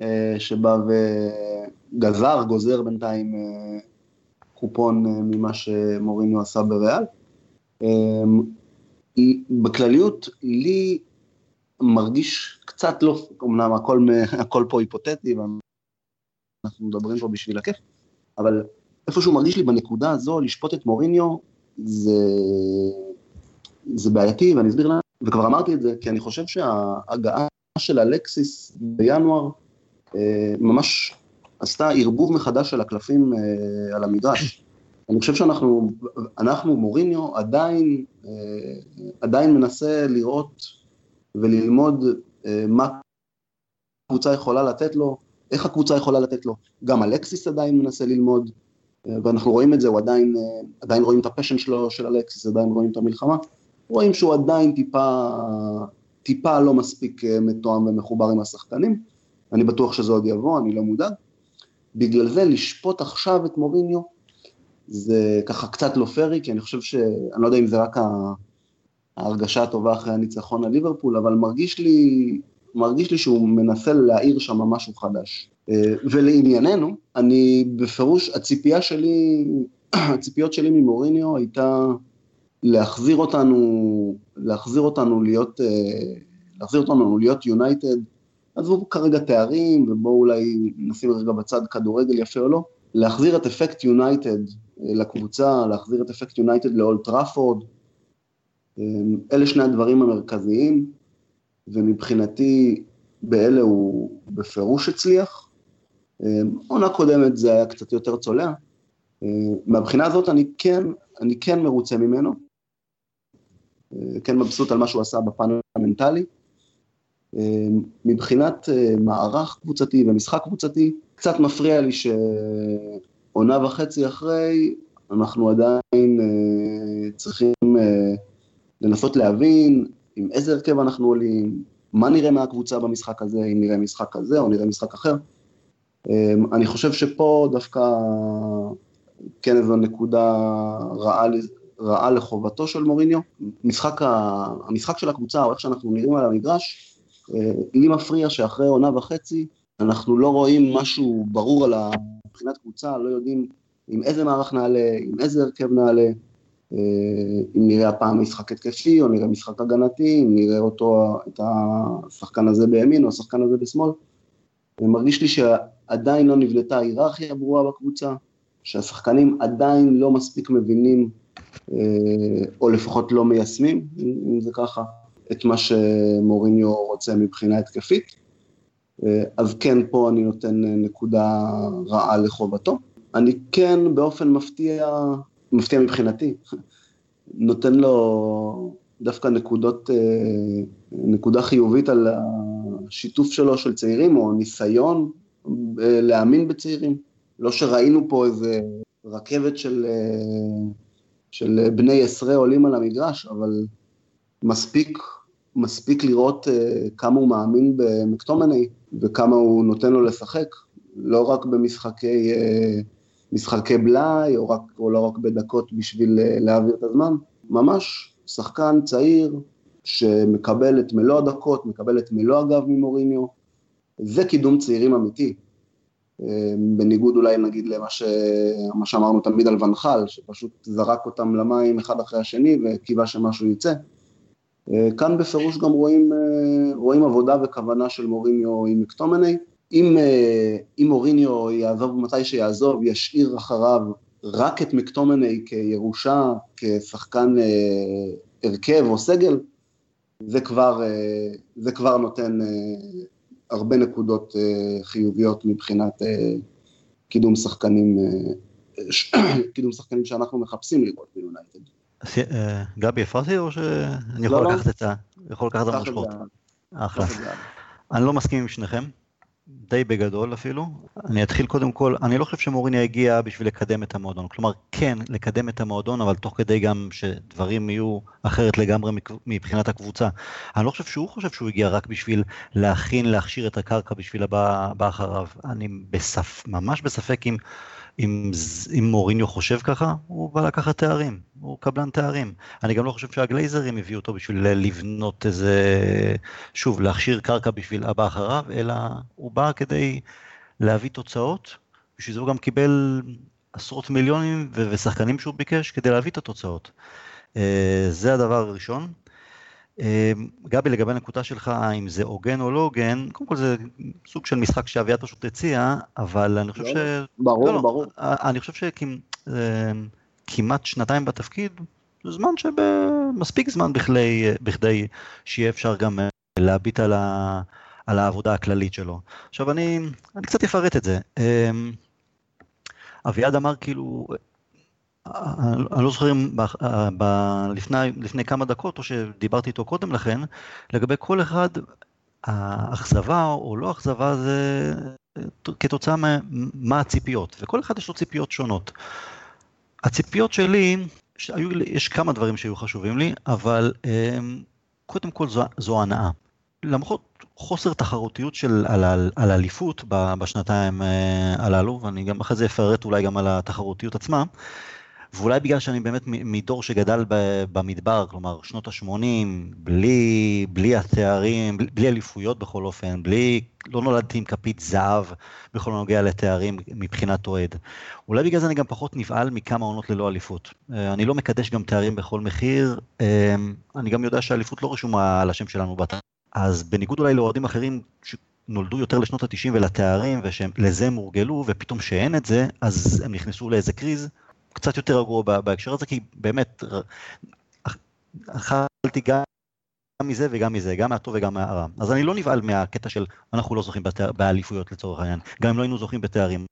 אה, שבא וגזר, גוזר בינתיים אה, קופון אה, ממה שמוריניו עשה בריאל. בכלליות, לי מרגיש קצת לא, אמנם הכל, הכל פה היפותטי, ואנחנו מדברים פה בשביל הכיף, אבל איפשהו מרגיש לי בנקודה הזו, לשפוט את מוריניו, זה, זה בעייתי, ואני אסביר למה. וכבר אמרתי את זה, כי אני חושב שההגעה של אלקסיס בינואר, אה, ממש עשתה ערבוב מחדש של הקלפים אה, על המגרש. אני חושב שאנחנו, אנחנו, מוריניו, עדיין, אה, עדיין מנסה לראות וללמוד מה הקבוצה יכולה לתת לו, איך הקבוצה יכולה לתת לו. גם אלקסיס עדיין מנסה ללמוד, ואנחנו רואים את זה, הוא עדיין, עדיין רואים את ה passion שלו, של אלקסיס, עדיין רואים את המלחמה. רואים שהוא עדיין טיפה, טיפה לא מספיק מתואם ומחובר עם השחקנים. אני בטוח שזה עוד יבוא, אני לא מודאג. בגלל זה לשפוט עכשיו את מוריניו, זה ככה קצת לא פייר, כי אני חושב ש... אני לא יודע אם זה רק ההרגשה הטובה אחרי הניצחון על ליברפול, אבל מרגיש לי, מרגיש לי שהוא מנסה להעיר שם משהו חדש. ולענייננו, אני בפירוש, הציפייה שלי, הציפיות שלי ממוריניו הייתה להחזיר אותנו, להחזיר אותנו להיות, להחזיר אותנו להיות יונייטד, עזבו כרגע תארים, ובואו אולי נשים רגע בצד כדורגל יפה או לא, להחזיר את אפקט יונייטד לקבוצה, להחזיר את אפקט יונייטד לאולט טראפורד, אלה שני הדברים המרכזיים, ומבחינתי באלה הוא בפירוש הצליח. עונה קודמת זה היה קצת יותר צולע. מהבחינה הזאת אני כן, אני כן מרוצה ממנו, כן מבסוט על מה שהוא עשה בפן המנטלי. מבחינת מערך קבוצתי ומשחק קבוצתי, קצת מפריע לי שעונה וחצי אחרי, אנחנו עדיין צריכים לנסות להבין עם איזה הרכב אנחנו עולים, מה נראה מהקבוצה במשחק הזה, אם נראה משחק כזה או נראה משחק אחר. אני חושב שפה דווקא כן איזו נקודה רעה, רעה לחובתו של מוריניו. משחק ה... המשחק של הקבוצה, או איך שאנחנו נראים על המגרש, לי מפריע שאחרי עונה וחצי, אנחנו לא רואים משהו ברור על מבחינת קבוצה, לא יודעים עם איזה מערך נעלה, עם איזה הרכב נעלה. אם נראה הפעם משחק התקפי, או נראה משחק הגנתי, אם נראה אותו, את השחקן הזה בימין, או השחקן הזה בשמאל. מרגיש לי שעדיין לא נבנתה היררכיה ברורה בקבוצה, שהשחקנים עדיין לא מספיק מבינים, או לפחות לא מיישמים, אם זה ככה, את מה שמוריניו רוצה מבחינה התקפית. אז כן, פה אני נותן נקודה רעה לחובתו. אני כן, באופן מפתיע, מפתיע מבחינתי, נותן לו דווקא נקודות, נקודה חיובית על השיתוף שלו של צעירים, או ניסיון להאמין בצעירים. לא שראינו פה איזה רכבת של, של בני עשרה עולים על המגרש, אבל מספיק, מספיק לראות כמה הוא מאמין במקטומני, וכמה הוא נותן לו לשחק, לא רק במשחקי משחקי בלאי, או, רק, או לא רק בדקות בשביל להעביר את הזמן, ממש שחקן צעיר שמקבל את מלוא הדקות, מקבל את מלוא הגב ממוריניו, זה קידום צעירים אמיתי. בניגוד אולי נגיד למה ש... שאמרנו תמיד על ונחל, שפשוט זרק אותם למים אחד אחרי השני וקיווה שמשהו יצא. כאן בפירוש גם רואים, רואים עבודה וכוונה של מוריניו עם מקטומני. אם, אם מוריניו יעזוב מתי שיעזוב, ישאיר אחריו רק את מקטומני כירושה, כשחקן הרכב או סגל, זה כבר, זה כבר נותן הרבה נקודות חיוביות מבחינת קידום שחקנים, קידום שחקנים שאנחנו מחפשים לראות ביונייטד. גבי הפרעתי או שאני יכול לקחת את ה... יכול לקחת את המושכות? אחלה. אני לא מסכים עם שניכם, די בגדול אפילו. אני אתחיל קודם כל, אני לא חושב שמוריניה הגיע בשביל לקדם את המועדון. כלומר, כן, לקדם את המועדון, אבל תוך כדי גם שדברים יהיו אחרת לגמרי מבחינת הקבוצה. אני לא חושב שהוא חושב שהוא הגיע רק בשביל להכין, להכשיר את הקרקע בשביל הבא אחריו. אני בספ... ממש בספק אם... אם, אם מוריניו חושב ככה, הוא בא לקחת תארים, הוא קבלן תארים. אני גם לא חושב שהגלייזרים הביאו אותו בשביל לבנות איזה, שוב, להכשיר קרקע בשביל הבא אחריו, אלא הוא בא כדי להביא תוצאות, בשביל זה הוא גם קיבל עשרות מיליונים ושחקנים שהוא ביקש כדי להביא את התוצאות. אה, זה הדבר הראשון. אמ, גבי, לגבי הנקודה שלך, אם זה הוגן או לא הוגן, קודם כל זה סוג של משחק שאביעד פשוט הציע, אבל אני חושב ש... ברור, לא, לא, ברור. אני חושב שכמעט שנתיים בתפקיד, זה זמן שמספיק זמן בכדי, בכדי שיהיה אפשר גם אה, להביט על, ה, על העבודה הכללית שלו. עכשיו, אני, אני קצת אפרט את זה. אמ, אביעד אמר כאילו, אני לא זוכר אם לפני, לפני כמה דקות או שדיברתי איתו קודם לכן, לגבי כל אחד, האכזבה או לא אכזבה זה כתוצאה מה הציפיות, וכל אחד יש לו ציפיות שונות. הציפיות שלי, שהיו, יש כמה דברים שהיו חשובים לי, אבל קודם כל זו, זו הנאה. למרות חוסר תחרותיות של, על, על, על אליפות בשנתיים אה, הללו, ואני גם אחרי זה אפרט אולי גם על התחרותיות עצמה, ואולי בגלל שאני באמת מדור שגדל במדבר, כלומר שנות ה-80, בלי, בלי התארים, בלי אליפויות בכל אופן, בלי, לא נולדתי עם כפית זהב בכל הנוגע לתארים מבחינת אוהד. אולי בגלל זה אני גם פחות נבהל מכמה עונות ללא אליפות. אה, אני לא מקדש גם תארים בכל מחיר, אה, אני גם יודע שהאליפות לא רשומה על השם שלנו בתארים. אז בניגוד אולי לאוהדים אחרים, נולדו יותר לשנות ה-90 ולתארים, ושלזה הם הורגלו, ופתאום שאין את זה, אז הם נכנסו לאיזה קריז. קצת יותר רגוע בהקשר הזה, כי באמת אכלתי גם מזה וגם מזה, גם מהטוב וגם מהרע. אז אני לא נבהל מהקטע של אנחנו לא זוכים באליפויות לצורך העניין, גם אם לא היינו זוכים בתארים.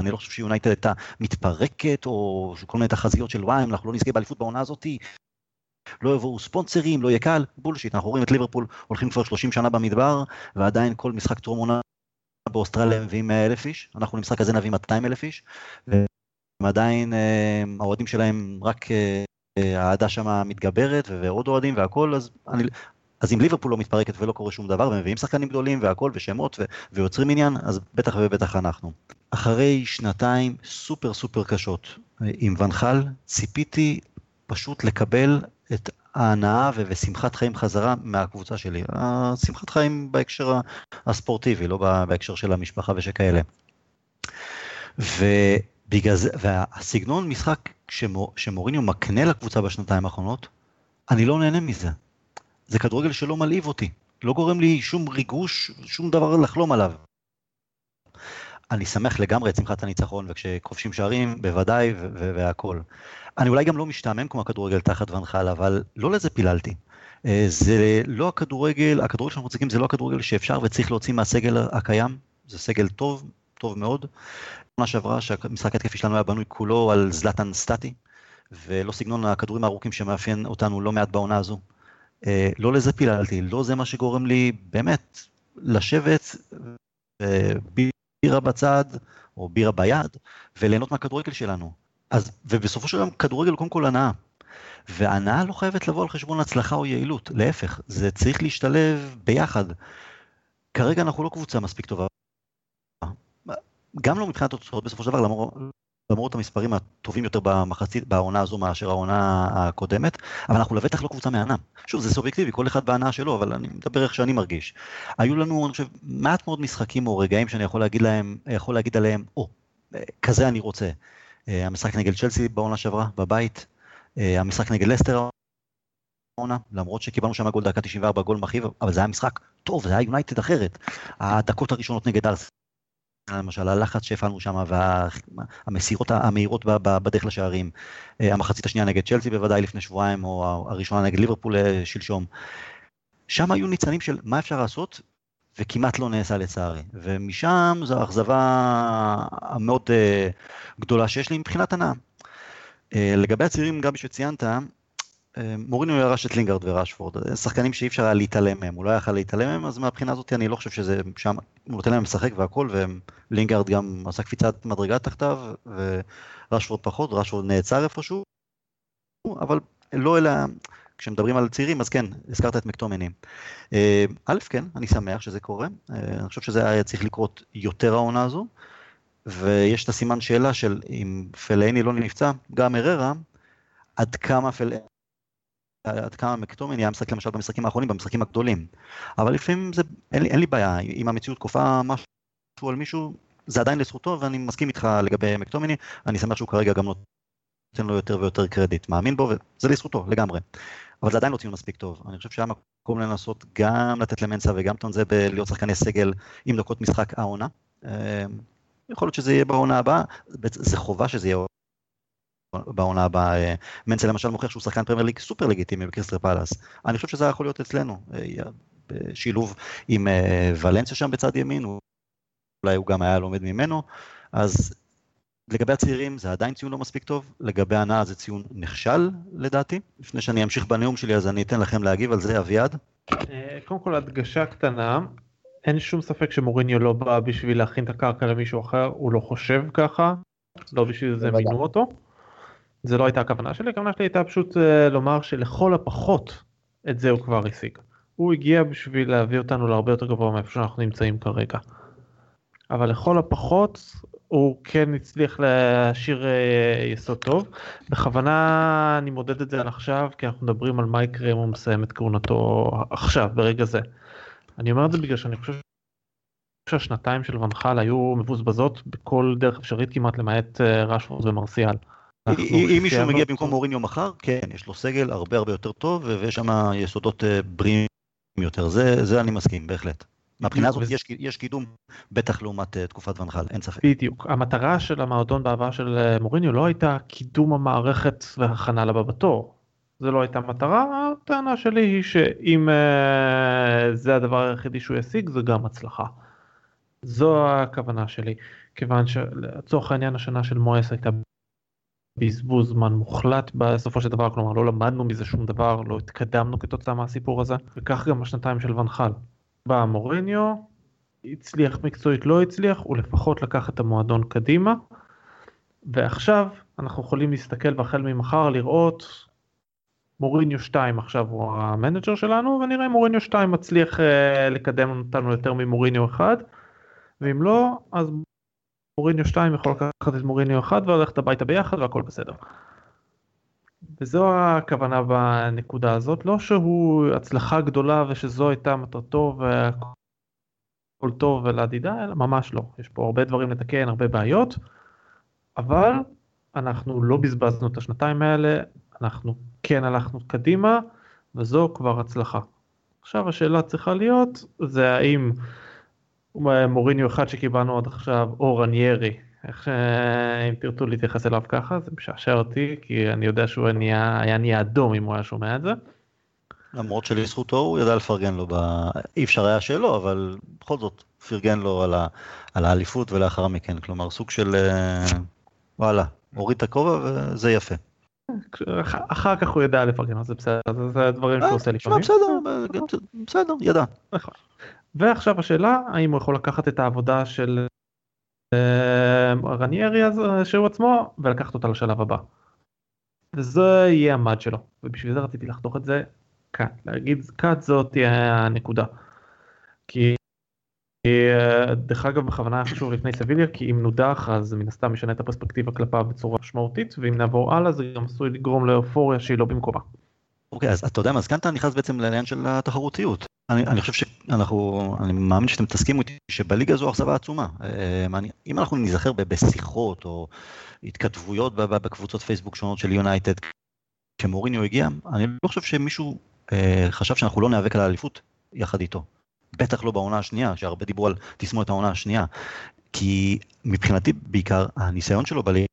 אני לא חושב שיונייטד הייתה מתפרקת, או כל מיני תחזיות של וואי, אנחנו לא נזכה באליפות בעונה הזאתי, לא יבואו ספונסרים, לא יהיה קל, בולשיט, אנחנו רואים את ליברפול הולכים כבר 30 שנה במדבר, ועדיין כל משחק טרום עונה באוסטרליה מביאים 100 אלף איש, אנחנו למשחק הזה נביא 200 אלף איש, הם עדיין, אה, האוהדים שלהם, רק אה, האהדה שם מתגברת ועוד אוהדים והכל, אז, אני, אז אם ליברפול לא מתפרקת ולא קורה שום דבר, ומביאים שחקנים גדולים והכל ושמות ו, ויוצרים עניין, אז בטח ובטח אנחנו. אחרי שנתיים סופר סופר קשות עם ונחל, ציפיתי פשוט לקבל את ההנאה ושמחת חיים חזרה מהקבוצה שלי. שמחת חיים בהקשר הספורטיבי, לא בהקשר של המשפחה ושכאלה. ו... בגלל זה, והסגנון משחק שמור, שמוריניו מקנה לקבוצה בשנתיים האחרונות, אני לא נהנה מזה. זה כדורגל שלא מלהיב אותי, לא גורם לי שום ריגוש, שום דבר לחלום עליו. אני שמח לגמרי את שמחת הניצחון, וכשכובשים שערים, בוודאי, והכול. אני אולי גם לא משתעמם כמו הכדורגל תחת ונחל, אבל לא לזה פיללתי. אה, זה לא הכדורגל, הכדורגל שאנחנו מציגים זה לא הכדורגל שאפשר וצריך להוציא מהסגל הקיים, זה סגל טוב, טוב מאוד. שעברה שהמשחק התקפי שלנו היה בנוי כולו על זלטן סטטי, ולא סגנון הכדורים הארוכים שמאפיין אותנו לא מעט בעונה הזו. אה, לא לזה פיללתי, לא זה מה שגורם לי באמת לשבת בירה בצד, או בירה ביד, וליהנות מהכדורגל שלנו. אז, ובסופו של דבר כדורגל קודם כל הנאה. והנאה לא חייבת לבוא על חשבון הצלחה או יעילות, להפך, זה צריך להשתלב ביחד. כרגע אנחנו לא קבוצה מספיק טובה. גם לא מבחינת התוצאות בסופו של דבר, למרות, המספרים הטובים יותר במחצית, בעונה הזו מאשר העונה הקודמת, אבל אנחנו לבטח לא קבוצה מהנה. שוב, זה סובייקטיבי, כל אחד בהנאה שלו, אבל אני מדבר איך שאני מרגיש. היו לנו, אני חושב, מעט מאוד משחקים או רגעים שאני יכול להגיד להם, יכול להגיד עליהם, או, כזה אני רוצה. אה, המשחק נגד צ'לסי בעונה שעברה, בבית, אה, המשחק נגד לסטר העונה, למרות שקיבלנו שם גול דקה 94, גול מכאיב, אבל זה היה משחק טוב, זה היה יונייטד אחרת. הדקות הראשונות נגד ארס, למשל, הלחץ שהפעלנו שם והמסירות המהירות בדרך לשערים, אה, המחצית השנייה נגד צ'לסי בוודאי לפני שבועיים, או הראשונה נגד ליברפול שלשום. שם היו ניצנים של מה אפשר לעשות, וכמעט לא נעשה לצערי. ומשם זו האכזבה המאוד אה, גדולה שיש לי מבחינת הנאה. לגבי הצעירים, גם שציינת, מוריניו ירש את לינגארד וראשפורד, שחקנים שאי אפשר היה להתעלם מהם, הוא לא היה להתעלם מהם, אז מהבחינה הזאת אני לא חושב שזה שם, הוא נותן להם לשחק והכל, ולינגארד גם עשה קפיצת מדרגה תחתיו, וראשפורד פחות, ראשפורד נעצר איפשהו, אבל לא אלה... כשמדברים על צעירים, אז כן, הזכרת את מקטומני. אה, א', כן, אני שמח שזה קורה, אה, אני חושב שזה היה צריך לקרות יותר העונה הזו, ויש את הסימן שאלה של אם פלאיני לא נפצע, גם אררה, עד כמה פל... עד כמה מקטומני היה משחק למשל במשחקים האחרונים, במשחקים הגדולים. אבל לפעמים זה, אין לי, אין לי בעיה, אם המציאות כופה משהו על מישהו, זה עדיין לזכותו, ואני מסכים איתך לגבי מקטומני, אני שמח שהוא כרגע גם נותן לו יותר ויותר קרדיט, מאמין בו, וזה לזכותו לגמרי. אבל זה עדיין לא ציון מספיק טוב. אני חושב שהיה מקום לנסות גם לתת למנסה וגם טואנזבה להיות שחקני סגל עם דקות משחק העונה. אמ, יכול להיות שזה יהיה בעונה הבאה, זה חובה שזה יהיה בעונה הבאה. אה, מנסה למשל מוכיח שהוא שחקן פרמייר ליג סופר לגיטימי בקריסטל פאלאס. אני חושב שזה יכול להיות אצלנו, אה, בשילוב עם אה, ולנסיה שם בצד ימין, אולי הוא גם היה לומד ממנו, אז לגבי הצעירים זה עדיין ציון לא מספיק טוב, לגבי הנאה זה ציון נכשל לדעתי. לפני שאני אמשיך בנאום שלי אז אני אתן לכם להגיב על זה, אביעד. קודם כל הדגשה קטנה, אין שום ספק שמוריניו לא בא בשביל להכין את הקרקע למישהו אחר, הוא לא חושב ככה, לא בשביל זה מינו אותו. זה לא הייתה הכוונה שלי, הכוונה שלי הייתה פשוט uh, לומר שלכל הפחות את זה הוא כבר השיג. הוא הגיע בשביל להביא אותנו להרבה יותר גבוה מאיפה שאנחנו נמצאים כרגע. אבל לכל הפחות הוא כן הצליח להשאיר אה, יסוד טוב. בכוונה אני מודד את זה על עכשיו, כי אנחנו מדברים על מה יקרה אם הוא מסיים את כהונתו עכשיו, ברגע זה. אני אומר את זה בגלל שאני חושב שהשנתיים של ונחל היו מבוזבזות בכל דרך אפשרית כמעט למעט אה, רשפורד ומרסיאל. אם מישהו מגיע במקום מוריניו מחר, כן, יש לו סגל הרבה הרבה יותר טוב ויש שם יסודות אה, בריאים יותר, זה אני מסכים, בהחלט. מהבחינה הזאת יש, יש קידום, בטח לעומת uh, תקופת ונחל, אין ספק. בדיוק. המטרה של המועדון בעבר של uh, מוריניו לא הייתה קידום המערכת והכנה לבא בתור. זה לא הייתה מטרה, הטענה שלי היא שאם uh, זה הדבר היחידי שהוא ישיג, זה גם הצלחה. זו הכוונה שלי, כיוון שלצורך העניין השנה של מואס הייתה בזבוז זמן מוחלט בסופו של דבר, כלומר לא למדנו מזה שום דבר, לא התקדמנו כתוצאה מהסיפור הזה, וכך גם השנתיים של ונחל. בא מוריניו, הצליח מקצועית לא הצליח, הוא לפחות לקח את המועדון קדימה, ועכשיו אנחנו יכולים להסתכל והחל ממחר לראות מוריניו 2 עכשיו הוא המנג'ר שלנו ונראה מוריניו 2 מצליח אה, לקדם אותנו יותר ממוריניו 1 ואם לא אז מוריניו 2 יכול לקחת את מוריניו 1 וללכת הביתה ביחד והכל בסדר. וזו הכוונה בנקודה הזאת, לא שהוא הצלחה גדולה ושזו הייתה מטרתו והכל טוב ולעדידה, אלא ממש לא. יש פה הרבה דברים לתקן, הרבה בעיות, אבל אנחנו לא בזבזנו את השנתיים האלה, אנחנו כן הלכנו קדימה, וזו כבר הצלחה. עכשיו השאלה צריכה להיות, זה האם מוריניו אחד שקיבלנו עד עכשיו, או רניירי, איך אם תרצו להתייחס אליו ככה, זה משעשע אותי, כי אני יודע שהוא נהיה, היה נהיה אדום אם הוא היה שומע את זה. למרות שלזכותו הוא ידע לפרגן לו, ב... אי אפשר היה שלא, אבל בכל זאת פרגן לו על, ה... על האליפות ולאחר מכן, כלומר סוג של אה, וואלה, הוריד את הכובע וזה יפה. אחר כך הוא ידע לפרגן, זה בסדר, זה דברים שהוא עושה לפעמים. בסדר, בסדר, ידע. ועכשיו השאלה, האם הוא יכול לקחת את העבודה של אה, רניירי שהוא עצמו, ולקחת אותה לשלב הבא. וזה יהיה המד שלו, ובשביל זה רציתי לחתוך את זה קאט, להגיד קאט זאת תהיה הנקודה. כי אה, דרך אגב בכוונה חשוב לפני סביליה כי אם נודח אז מן הסתם משנה את הפרספקטיבה כלפיו בצורה משמעותית ואם נעבור הלאה זה גם עשוי לגרום לאופוריה שהיא לא במקומה. אוקיי אז אתה יודע מה אז כאן אתה נכנס בעצם לעניין של התחרותיות. אני, אני חושב שאנחנו, אני מאמין שאתם תסכימו איתי שבליגה זו אכזבה עצומה. אה, אם אנחנו נזכר בשיחות או התכתבויות בקבוצות פייסבוק שונות של יונייטד, כשמוריניו הגיע, אני לא חושב שמישהו אה, חשב שאנחנו לא ניאבק על האליפות יחד איתו. בטח לא בעונה השנייה, שהרבה דיברו על תסמונת העונה השנייה. כי מבחינתי בעיקר הניסיון שלו בליגה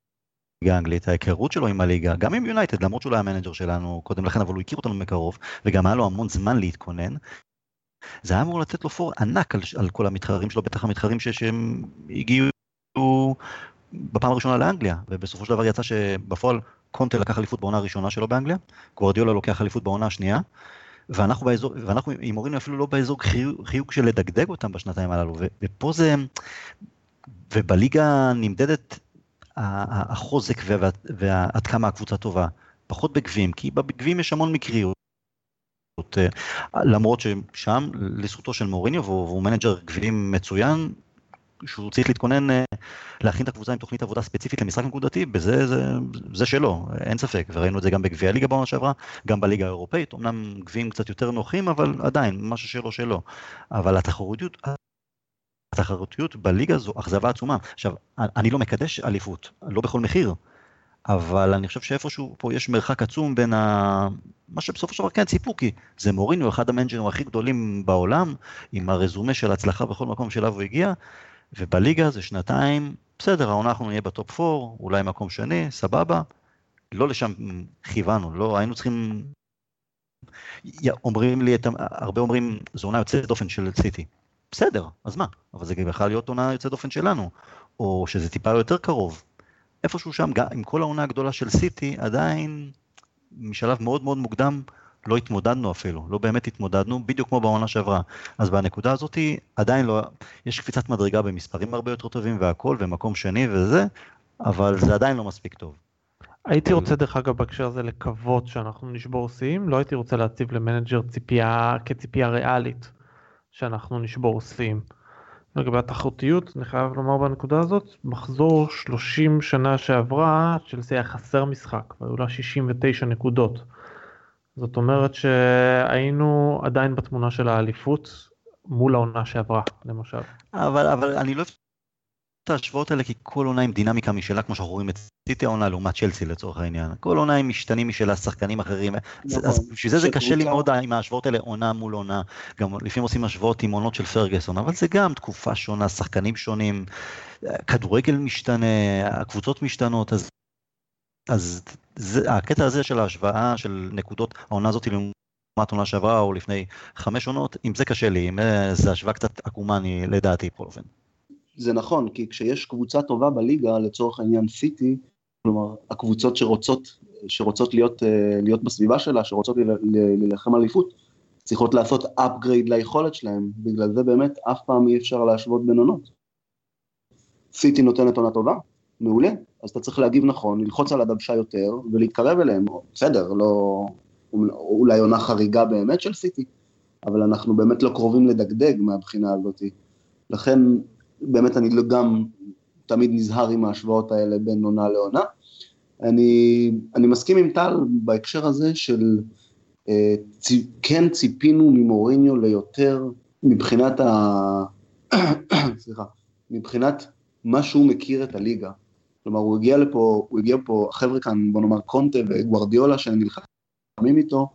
האנגלית, ההיכרות שלו עם הליגה, גם עם יונייטד, למרות שהוא לא היה מנג'ר שלנו קודם לכן, אבל הוא הכיר אותנו מקרוב, וגם היה לו המון זמן להתכונן. זה היה אמור לתת לו פור ענק על, על כל המתחרים שלו, בטח המתחרים ש, שהם הגיעו בפעם הראשונה לאנגליה, ובסופו של דבר יצא שבפועל קונטה לקח אליפות בעונה הראשונה שלו באנגליה, גוורדיולה לוקח אליפות בעונה השנייה, ואנחנו באזור, ואנחנו עם מוריניו אפילו לא באזור חיוג, חיוג של לדגדג אותם בשנתיים הללו, ופה זה, ובליגה נמדדת החוזק ועד כמה הקבוצה טובה, פחות בגביעים, כי בגביעים יש המון מקריות. למרות ששם לזכותו של מוריניו והוא מנג'ר גביעים מצוין, שהוא צריך להתכונן אה, להכין את הקבוצה עם תוכנית עבודה ספציפית למשחק נקודתי, בזה זה, זה שלו, אין ספק, וראינו את זה גם בגביע הליגה בעונה שעברה, גם בליגה האירופאית, אמנם גביעים קצת יותר נוחים, אבל עדיין, משהו שלו שלו. אבל התחרותיות, התחרותיות בליגה זו אכזבה עצומה. עכשיו, אני לא מקדש אליפות, לא בכל מחיר, אבל אני חושב שאיפשהו פה יש מרחק עצום בין ה... מה שבסופו של דבר כן ציפו, כי זה מוריניו, אחד המנג'רים הכי גדולים בעולם, עם הרזומה של הצלחה בכל מקום שאליו הוא הגיע, ובליגה זה שנתיים, בסדר, העונה אנחנו נהיה בטופ 4, אולי מקום שני, סבבה. לא לשם כיוונו, לא היינו צריכים... אומרים לי, הרבה אומרים, זו עונה יוצאת דופן של סיטי. בסדר, אז מה? אבל זה גם יכול להיות עונה יוצאת דופן שלנו, או שזה טיפה יותר קרוב. איפשהו שם, גם עם כל העונה הגדולה של סיטי, עדיין משלב מאוד מאוד מוקדם לא התמודדנו אפילו, לא באמת התמודדנו, בדיוק כמו בעונה שעברה. אז בנקודה הזאת עדיין לא, יש קפיצת מדרגה במספרים הרבה יותר טובים והכל, ומקום שני וזה, אבל זה עדיין לא מספיק טוב. הייתי רוצה דרך אגב בהקשר הזה לקוות שאנחנו נשבור שיאים, לא הייתי רוצה להציב למנג'ר ציפייה כציפייה ריאלית שאנחנו נשבור שיאים. לגבי התחרותיות, אני חייב לומר בנקודה הזאת, מחזור 30 שנה שעברה, צ'לסי היה חסר משחק, והיו לה 69 נקודות. זאת אומרת שהיינו עדיין בתמונה של האליפות מול העונה שעברה, למשל. אבל, אבל אני לא ההשוואות האלה, כי כל עונה עם דינמיקה משלה, כמו שאנחנו רואים את סיטי העונה לעומת צ'לסי לצורך העניין. כל עונה עם משתנים משלה, שחקנים אחרים. נכון. אז בשביל זה זה קשה לי מאוד עם ההשוואות האלה עונה מול עונה. גם לפעמים עושים השוואות עם עונות של פרגסון, אבל זה גם תקופה שונה, שחקנים שונים, כדורגל משתנה, הקבוצות משתנות, אז אז זה, הקטע הזה של ההשוואה של נקודות העונה הזאת לעומת עונה שעברה או לפני חמש עונות, עם זה קשה לי, עם זה השוואה קצת עקומה לדעתי בכל אופן. זה נכון, כי כשיש קבוצה טובה בליגה, לצורך העניין סיטי, כלומר הקבוצות שרוצות, שרוצות להיות, אה, להיות בסביבה שלה, שרוצות להילחם אליפות, צריכות לעשות upgrade ליכולת שלהם, בגלל זה באמת אף פעם אי אפשר להשוות בין עונות. סיטי נותנת עונה טובה, מעולה, אז אתה צריך להגיב נכון, ללחוץ על הדוושה יותר ולהתקרב אליהם, בסדר, לא, אולי עונה חריגה באמת של סיטי, אבל אנחנו באמת לא קרובים לדגדג מהבחינה הזאת. לכן באמת אני גם תמיד נזהר עם ההשוואות האלה בין עונה לעונה. אני, אני מסכים עם טל בהקשר הזה של אה, צי, כן ציפינו ממוריניו ליותר מבחינת ה... סליחה, מבחינת מה שהוא מכיר את הליגה. כלומר, הוא הגיע לפה, הוא הגיע פה, החבר'ה כאן, בוא נאמר קונטה וגוורדיולה שנלחמים איתו,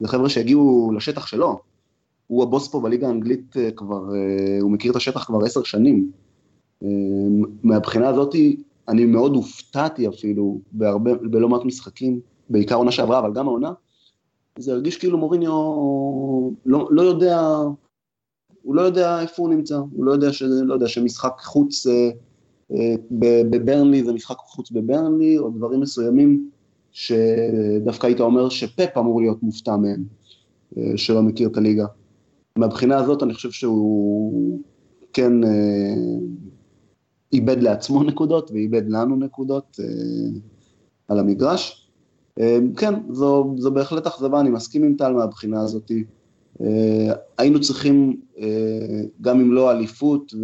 זה חבר'ה שהגיעו לשטח שלו. הוא הבוס פה בליגה האנגלית אה, כבר, אה, הוא מכיר את השטח כבר עשר שנים. אה, מהבחינה הזאת, אני מאוד הופתעתי אפילו בהרבה, בלא מעט משחקים, בעיקר עונה שעברה, אבל גם העונה, זה הרגיש כאילו מוריניו לא, לא יודע, הוא לא יודע איפה הוא נמצא, הוא לא יודע, ש, לא יודע שמשחק חוץ אה, אה, בברנלי זה משחק חוץ בברנלי, או דברים מסוימים שדווקא היית אומר שפפ אמור להיות מופתע מהם, אה, שלא מכיר את הליגה. מהבחינה הזאת אני חושב שהוא כן אה, איבד לעצמו נקודות ואיבד לנו נקודות אה, על המגרש. אה, כן, זו, זו בהחלט אכזבה, אני מסכים עם טל מהבחינה הזאת. אה, היינו צריכים, אה, גם אם לא אליפות,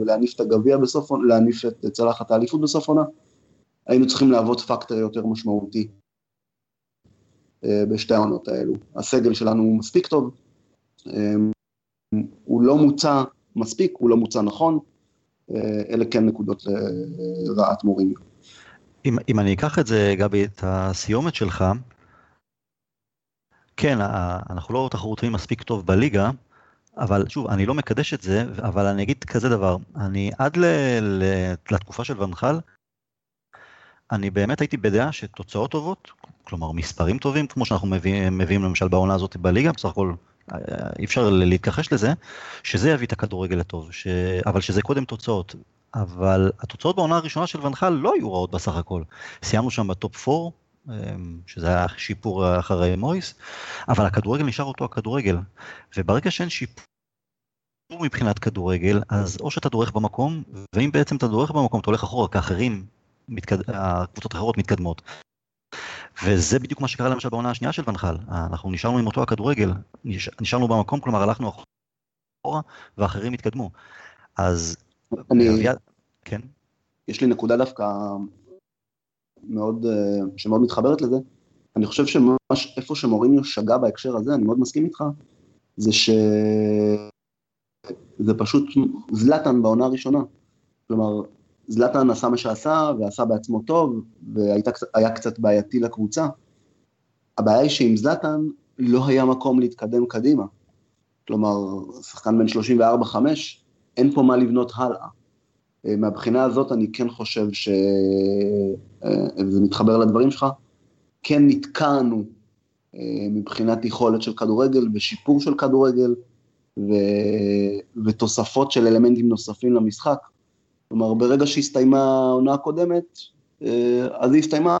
ולהניף את הגביע בסוף, להניף את צלחת האליפות בסוף עונה, היינו צריכים להוות פקטור יותר משמעותי בשתי העונות האלו. הסגל שלנו מספיק טוב, הוא לא מוצע מספיק, הוא לא מוצע נכון, אלה כן נקודות לרעת מורים. אם, אם אני אקח את זה, גבי, את הסיומת שלך, כן, אנחנו לא תחרותיים מספיק טוב בליגה, אבל שוב, אני לא מקדש את זה, אבל אני אגיד כזה דבר, אני עד ל, ל, לתקופה של ונחל, אני באמת הייתי בדעה שתוצאות טובות, כלומר מספרים טובים, כמו שאנחנו מביאים, מביאים למשל בעונה הזאת בליגה, בסך הכל אי אפשר להתכחש לזה, שזה יביא את הכדורגל לטוב, ש... אבל שזה קודם תוצאות. אבל התוצאות בעונה הראשונה של ונחל לא היו רעות בסך הכל. סיימנו שם בטופ 4, אמ, שזה היה שיפור אחרי מויס, אבל הכדורגל נשאר אותו הכדורגל. וברגע שאין שיפור מבחינת כדורגל, אז או שאתה דורך במקום, ואם בעצם אתה דורך במקום, אתה הולך אחורה, כי אחרים, מתקד... הקבוצות האחרות מתקדמות. וזה בדיוק מה שקרה למשל בעונה השנייה של ונחל. אנחנו נשארנו עם אותו הכדורגל, נשארנו במקום, כלומר הלכנו אחורה, ואחרים התקדמו. אז... אני... כן? יש לי נקודה דווקא מאוד, אה, שמאוד מתחברת לזה. אני חושב שממש איפה שמוריניו שגה בהקשר הזה, אני מאוד מסכים איתך, זה שזה פשוט זלטן בעונה הראשונה. כלומר, זלטן עשה מה שעשה, ועשה בעצמו טוב, והיה קצת בעייתי לקבוצה. הבעיה היא שעם זלטן לא היה מקום להתקדם קדימה. כלומר, שחקן בן 34-5, אין פה מה לבנות הלאה. אה, מהבחינה הזאת אני כן חושב ש... אה, וזה מתחבר לדברים שלך, כן נתקענו אה, מבחינת יכולת של כדורגל ושיפור של כדורגל ו... ותוספות של אלמנטים נוספים למשחק. כלומר, ברגע שהסתיימה העונה הקודמת, אז היא הסתיימה,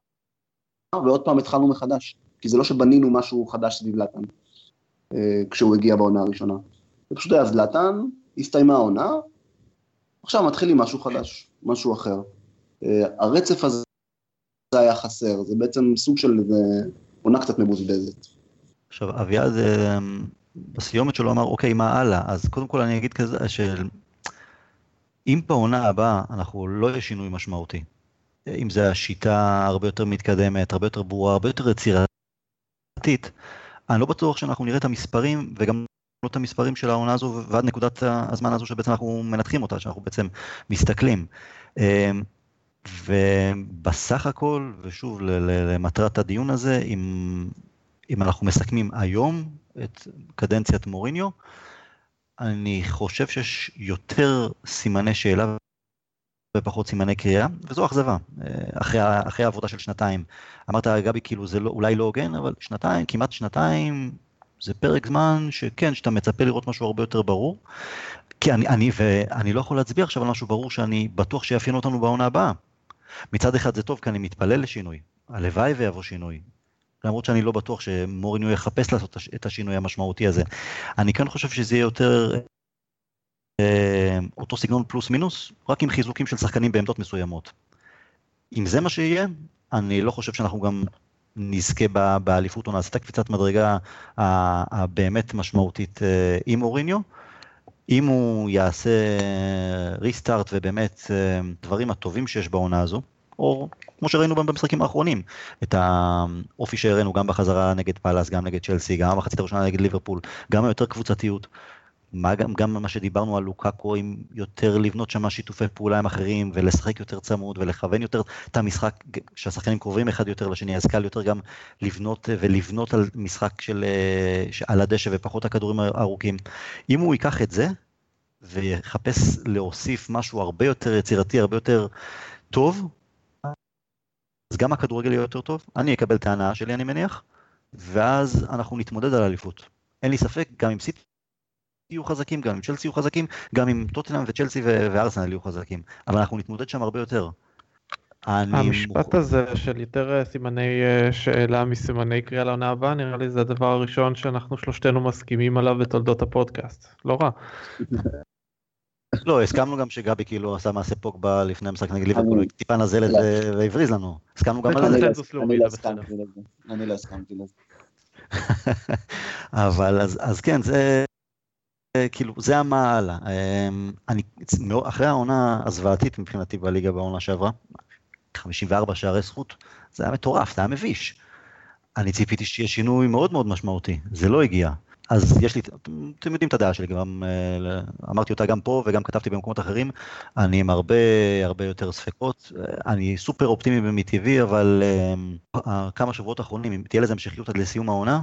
ועוד פעם התחלנו מחדש. כי זה לא שבנינו משהו חדש סביב לטן, כשהוא הגיע בעונה הראשונה. זה פשוט היה זלטן, הסתיימה העונה, עכשיו מתחילים משהו חדש, משהו אחר. Uh, הרצף הזה היה חסר, זה בעצם סוג של עונה קצת מבוזבזת. עכשיו, אביעד אה, בסיומת שלו אמר, אוקיי, מה הלאה? אז קודם כל אני אגיד כזה, שאם בעונה הבאה אנחנו לא יהיה שינוי משמעותי, אם זה השיטה הרבה יותר מתקדמת, הרבה יותר ברורה, הרבה יותר יצירתית, אני לא בטוח שאנחנו נראה את המספרים וגם את המספרים של העונה הזו ועד נקודת הזמן הזו שבעצם אנחנו מנתחים אותה, שאנחנו בעצם מסתכלים. אמ, ובסך הכל, ושוב למטרת הדיון הזה, אם, אם אנחנו מסכמים היום את קדנציית מוריניו, אני חושב שיש יותר סימני שאלה ופחות סימני קריאה, וזו אכזבה, אחרי, אחרי העבודה של שנתיים. אמרת, גבי, כאילו זה לא, אולי לא הוגן, אבל שנתיים, כמעט שנתיים, זה פרק זמן שכן, שאתה מצפה לראות משהו הרבה יותר ברור. כי אני, אני, ואני לא יכול להצביע עכשיו על משהו ברור שאני בטוח שיאפיין אותנו בעונה הבאה. מצד אחד זה טוב, כי אני מתפלל לשינוי. הלוואי ויבוא שינוי. למרות שאני לא בטוח שמוריניו יחפש לעשות את השינוי המשמעותי הזה. אני כן חושב שזה יהיה יותר אה, אותו סגנון פלוס מינוס, רק עם חיזוקים של שחקנים בעמדות מסוימות. אם זה מה שיהיה, אני לא חושב שאנחנו גם נזכה באליפות או נעשה את הקפיצת מדרגה הבאמת משמעותית אה, עם אוריניו. אם הוא יעשה ריסטארט ובאמת אה, דברים הטובים שיש בעונה הזו, או כמו שראינו במשחקים האחרונים, את האופי שהראינו גם בחזרה נגד פאלאס, גם נגד צ'לסי, גם במחצית הראשונה נגד ליברפול, גם היותר קבוצתיות. מה גם, גם מה שדיברנו על לוקאקו, עם יותר לבנות שם שיתופי פעולה עם אחרים, ולשחק יותר צמוד, ולכוון יותר את המשחק, שהשחקנים קרובים אחד יותר לשני, אז קל יותר גם לבנות ולבנות על משחק של, על הדשא ופחות הכדורים הארוכים. אם הוא ייקח את זה, ויחפש להוסיף משהו הרבה יותר יצירתי, הרבה יותר טוב, אז גם הכדורגל יהיה יותר טוב, אני אקבל את ההנאה שלי אני מניח, ואז אנחנו נתמודד על אליפות. אין לי ספק, גם אם סיטי יהיו חזקים, גם אם צ'לסי יהיו חזקים, גם אם טוטנאם וצ'לסי וארסנל יהיו חזקים, אבל אנחנו נתמודד שם הרבה יותר. המשפט. הזה של יותר אה, סימני אה, שאלה מסימני קריאה לעונה הבאה, נראה לי זה הדבר הראשון שאנחנו שלושתנו מסכימים עליו בתולדות הפודקאסט. לא רע. לא, הסכמנו גם שגבי כאילו עשה מעשה פוגבה לפני המשחק נגד ליברפול, טיפה נזלת והבריז לנו. הסכמנו גם על זה. אני לא הסכמתי לזה. אבל אז כן, זה כאילו, זה המעלה. אמ, אני, אחרי העונה הזוועתית מבחינתי בליגה בעונה שעברה, 54 שערי זכות, זה היה מטורף, זה היה מביש. אני ציפיתי שיהיה שינוי מאוד מאוד משמעותי, זה לא הגיע. אז יש לי, אתם יודעים את הדעה שלי, גם אה, אמרתי אותה גם פה וגם כתבתי במקומות אחרים, אני עם הרבה הרבה יותר ספקות, אני סופר אופטימי מטבעי, אבל אה, כמה שבועות האחרונים, אם תהיה לזה המשכיות עד לסיום העונה,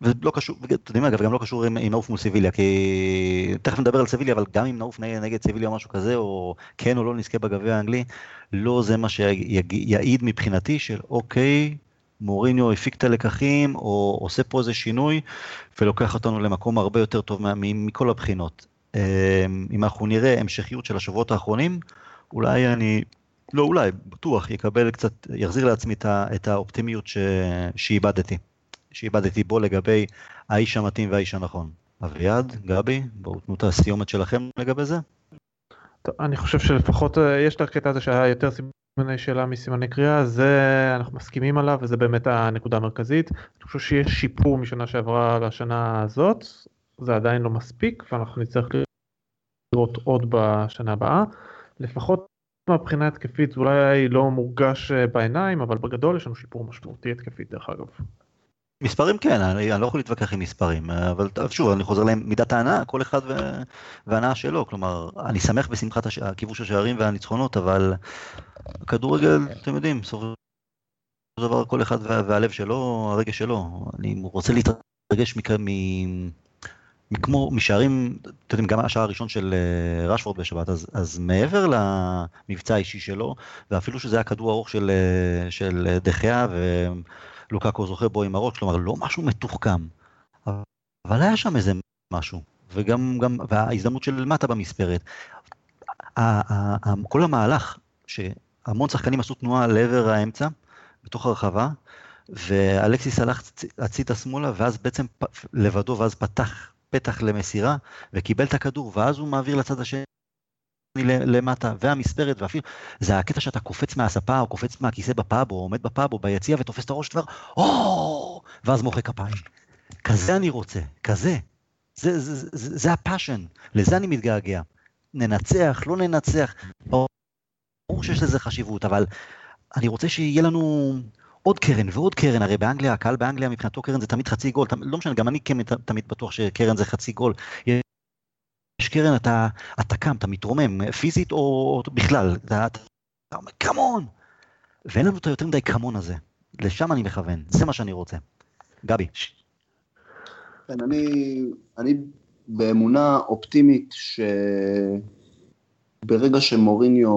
ולא קשור, אתם יודעים אגב, גם לא קשור עם, עם נעוף מול סביליה, כי תכף נדבר על סביליה, אבל גם אם נעוף נגד סביליה או משהו כזה, או כן או לא נזכה בגביע האנגלי, לא זה מה שיעיד מבחינתי של אוקיי, מוריניו הפיק את הלקחים, או עושה פה איזה שינוי, ולוקח אותנו למקום הרבה יותר טוב מכל הבחינות. אמ, אם אנחנו נראה המשכיות של השבועות האחרונים, אולי אני, לא אולי, בטוח יקבל קצת, יחזיר לעצמי את האופטימיות שאיבדתי. שאיבדתי בו לגבי האיש המתאים והאיש הנכון. אביעד, גבי, בואו תנו את הסיומת שלכם לגבי זה. טוב, אני חושב שלפחות אה, יש את הקטע הזה שהיה יותר סימני שאלה מסימני קריאה, זה אנחנו מסכימים עליו וזה באמת הנקודה המרכזית. אני חושב שיש שיפור משנה שעברה לשנה הזאת, זה עדיין לא מספיק ואנחנו נצטרך לראות עוד בשנה הבאה. לפחות מהבחינה התקפית זה אולי לא מורגש בעיניים, אבל בגדול יש לנו שיפור משמעותי התקפית דרך אגב. מספרים כן, אני, אני לא יכול להתווכח עם מספרים, אבל שוב, אני חוזר למידת ההנאה, כל אחד וההנאה שלו, כלומר, אני שמח בשמחת הש... כיבוש השערים והניצחונות, אבל הכדורגל, אתם יודעים, של דבר כל אחד והלב שלו, הרגש שלו, אני רוצה להתרגש מכ... מ... כמו משערים, אתם יודעים, גם השער הראשון של אה, רשפורד בשבת, אז, אז מעבר למבצע האישי שלו, ואפילו שזה היה כדור ארוך של, אה, של דחיה, לוקקו זוכה בו עם הראש, כלומר לא משהו מתוחכם, אבל היה שם איזה משהו, וגם, גם, וההזדמנות של מטה במספרת. כל המהלך, שהמון שחקנים עשו תנועה לעבר האמצע, בתוך הרחבה, ואלקסיס הלך הצידה שמאלה, ואז בעצם לבדו, ואז פתח פתח למסירה, וקיבל את הכדור, ואז הוא מעביר לצד השני. למטה, והמספרת, ואפילו, זה הקטע שאתה קופץ מהספה, או קופץ מהכיסא בפאב, או עומד בפאב, או ביציע, ותופס את הראש, כבר, או, ואז מוחא כפיים. כזה אני רוצה, כזה. זה, זה, זה, זה, זה ה passion, לזה אני מתגעגע. ננצח, לא ננצח, ברור שיש לזה חשיבות, אבל אני רוצה שיהיה לנו עוד קרן ועוד קרן, הרי באנגליה, הקהל באנגליה מבחינתו קרן זה תמיד חצי גול, לא משנה, גם אני כן תמיד בטוח שקרן זה חצי גול. יש קרן, אתה, אתה קם, אתה מתרומם, פיזית או, או בכלל, אתה, אומר, קמון! ואין לנו את היותר מדי קמון הזה. לשם אני מכוון, זה מה שאני רוצה. גבי. כן, אני, אני באמונה אופטימית שברגע שמוריניו,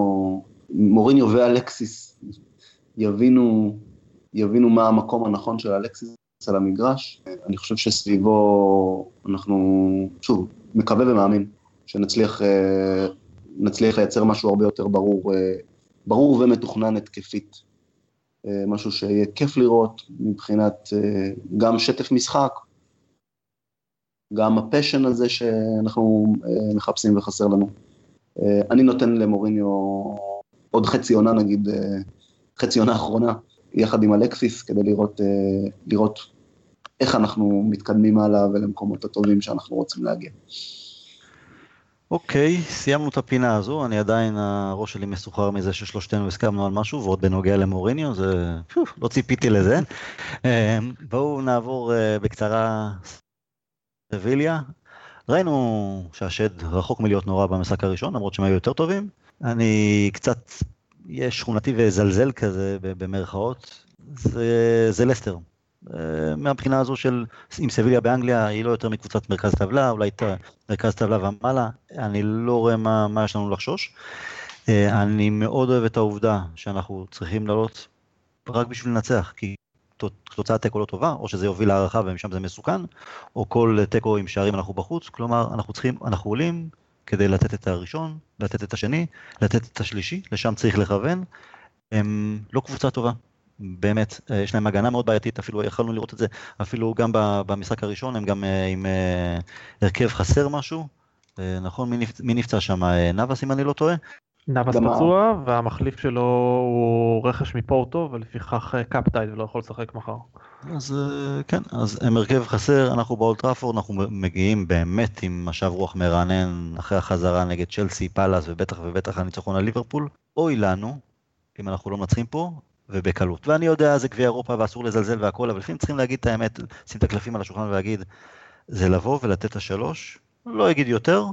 מוריניו ואלקסיס יבינו, יבינו מה המקום הנכון של אלקסיס על המגרש, אני חושב שסביבו אנחנו, שוב, מקווה ומאמין שנצליח אה, לייצר משהו הרבה יותר ברור, אה, ברור ומתוכנן התקפית. אה, משהו שיהיה כיף לראות מבחינת גם שטף משחק, גם הפשן הזה שאנחנו מחפשים וחסר לנו. אני נותן למוריניו עוד חצי עונה נגיד, חצי עונה אחרונה, יחד עם אלקסיס, כדי לראות, לראות איך אנחנו מתקדמים הלאה ולמקומות הטובים שאנחנו רוצים להגיע. אוקיי, סיימנו את הפינה הזו, אני עדיין, הראש שלי מסוחר מזה ששלושתנו הסכמנו על משהו, ועוד בנוגע למוריניו, זה, לא ציפיתי לזה. אמ, בואו נעבור אה, בקצרה סביליה. ראינו שהשד רחוק מלהיות נורא במשחק הראשון, למרות שהם היו יותר טובים. אני קצת, יהיה שכונתי וזלזל כזה במרכאות, זה, זה לסטר. אה, מהבחינה הזו של אם סביליה באנגליה היא לא יותר מקבוצת מרכז טבלה, אולי מרכז טבלה ומעלה, אני לא רואה מה, מה יש לנו לחשוש. אה, אני מאוד אוהב את העובדה שאנחנו צריכים לעלות רק בשביל לנצח, כי תוצאת תיקו לא טובה, או שזה יוביל להערכה ומשם זה מסוכן, או כל תיקו עם שערים אנחנו בחוץ, כלומר אנחנו צריכים, אנחנו עולים כדי לתת את הראשון, לתת את השני, לתת את השלישי, לשם צריך לכוון. הם לא קבוצה טובה, באמת, אה, יש להם הגנה מאוד בעייתית, אפילו יכולנו לראות את זה, אפילו גם במשחק הראשון, הם גם אה, עם אה, הרכב חסר משהו, נכון? מי נפצע שם? נאבס אם אני לא טועה? נאבס פצוע והמחליף שלו הוא רכש מפורטו ולפיכך cup-tied ולא יכול לשחק מחר. אז כן, אז הם הרכב חסר, אנחנו באולטראפורד, אנחנו מגיעים באמת עם משב רוח מרענן אחרי החזרה נגד צ'לסי, פאלאס ובטח ובטח הניצחון על ליברפול. אוי לנו, אם אנחנו לא מנצחים פה, ובקלות. ואני יודע, זה גביע אירופה ואסור לזלזל והכל, אבל לפעמים צריכים להגיד את האמת, לשים את הקלפים על השולחן ולהגיד, זה לבוא ולתת את השלוש, לא אגיד יותר,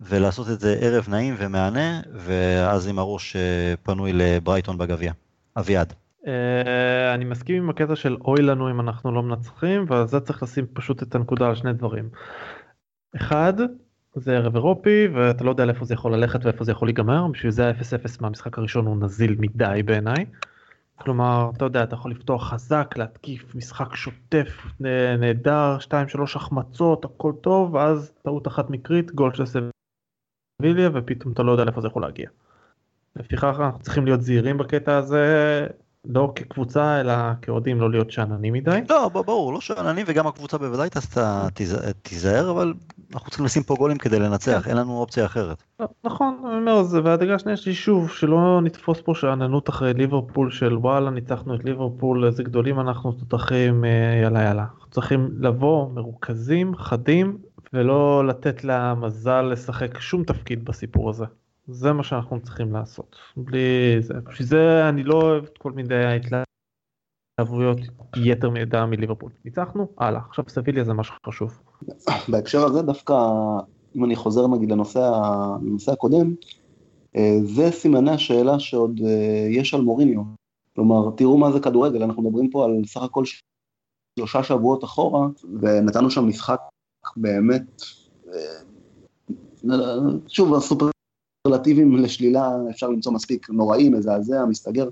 ולעשות את זה ערב נעים ומהנה, ואז עם הראש אה, פנוי לברייטון בגביע. אביעד. אה, אני מסכים עם הקטע של אוי לנו אם אנחנו לא מנצחים, ועל זה צריך לשים פשוט את הנקודה על שני דברים. אחד, זה ערב אירופי ואתה לא יודע לאיפה זה יכול ללכת ואיפה זה יכול להיגמר, בשביל זה ה-0-0 מהמשחק הראשון הוא נזיל מדי בעיניי. כלומר, אתה יודע, אתה יכול לפתוח חזק, להתקיף, משחק שוטף, נהדר, 2-3 החמצות, הכל טוב, ואז טעות אחת מקרית, גול של סביליה, ופתאום אתה לא יודע לאיפה זה יכול להגיע. לפיכך אנחנו צריכים להיות זהירים בקטע הזה, לא כקבוצה אלא כאוהדים לא להיות שאננים מדי. לא ברור לא שאננים וגם הקבוצה בוודאי תיזהר אבל אנחנו צריכים לשים פה גולים כדי לנצח כן. אין לנו אופציה אחרת. לא, נכון אני אומר זה והדגה שנייה שלי שוב שלא נתפוס פה שאננות אחרי ליברפול של וואלה ניצחנו את ליברפול איזה גדולים אנחנו תותחים אה, יאללה יאללה. אנחנו צריכים לבוא מרוכזים חדים ולא לתת למזל לשחק שום תפקיד בסיפור הזה. זה מה שאנחנו צריכים לעשות. בלי זה. בשביל זה אני לא אוהב את כל מיני ההתלהבויות יתר מידע מליברפול. ניצחנו, הלאה. עכשיו סביליה זה מה שחשוב. בהקשר הזה דווקא, אם אני חוזר נגיד לנושא, לנושא הקודם, אה, זה סימני השאלה שעוד אה, יש על מוריניו. כלומר, תראו מה זה כדורגל, אנחנו מדברים פה על סך הכל שלושה שבועות אחורה, ונתנו שם משחק באמת, אה, שוב, הסופר סופרלטיבים לשלילה אפשר למצוא מספיק נוראים, מזעזע, מסתגר.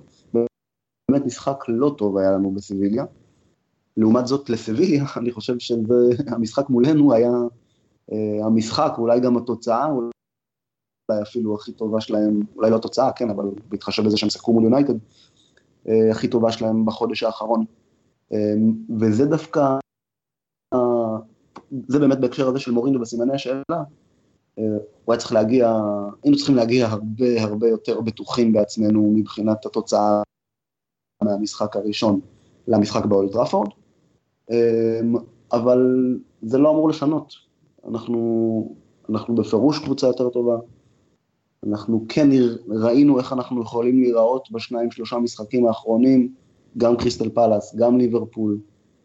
באמת משחק לא טוב היה לנו בסביליה. לעומת זאת לסביליה, אני חושב שהמשחק מולנו היה אה, המשחק, אולי גם התוצאה, אולי אפילו הכי טובה שלהם, אולי לא התוצאה, כן, אבל בהתחשב בזה שהם שיחקו מול יונייטד, אה, הכי טובה שלהם בחודש האחרון. אה, וזה דווקא, זה באמת בהקשר הזה של מורינו בסימני השאלה, הוא היה צריך להגיע, היינו צריכים להגיע הרבה הרבה יותר בטוחים בעצמנו מבחינת התוצאה מהמשחק הראשון למשחק באולטראפורד, אמ, אבל זה לא אמור לשנות. אנחנו, אנחנו בפירוש קבוצה יותר טובה, אנחנו כן ראינו איך אנחנו יכולים להיראות בשניים שלושה משחקים האחרונים, גם קריסטל פלאס, גם ליברפול,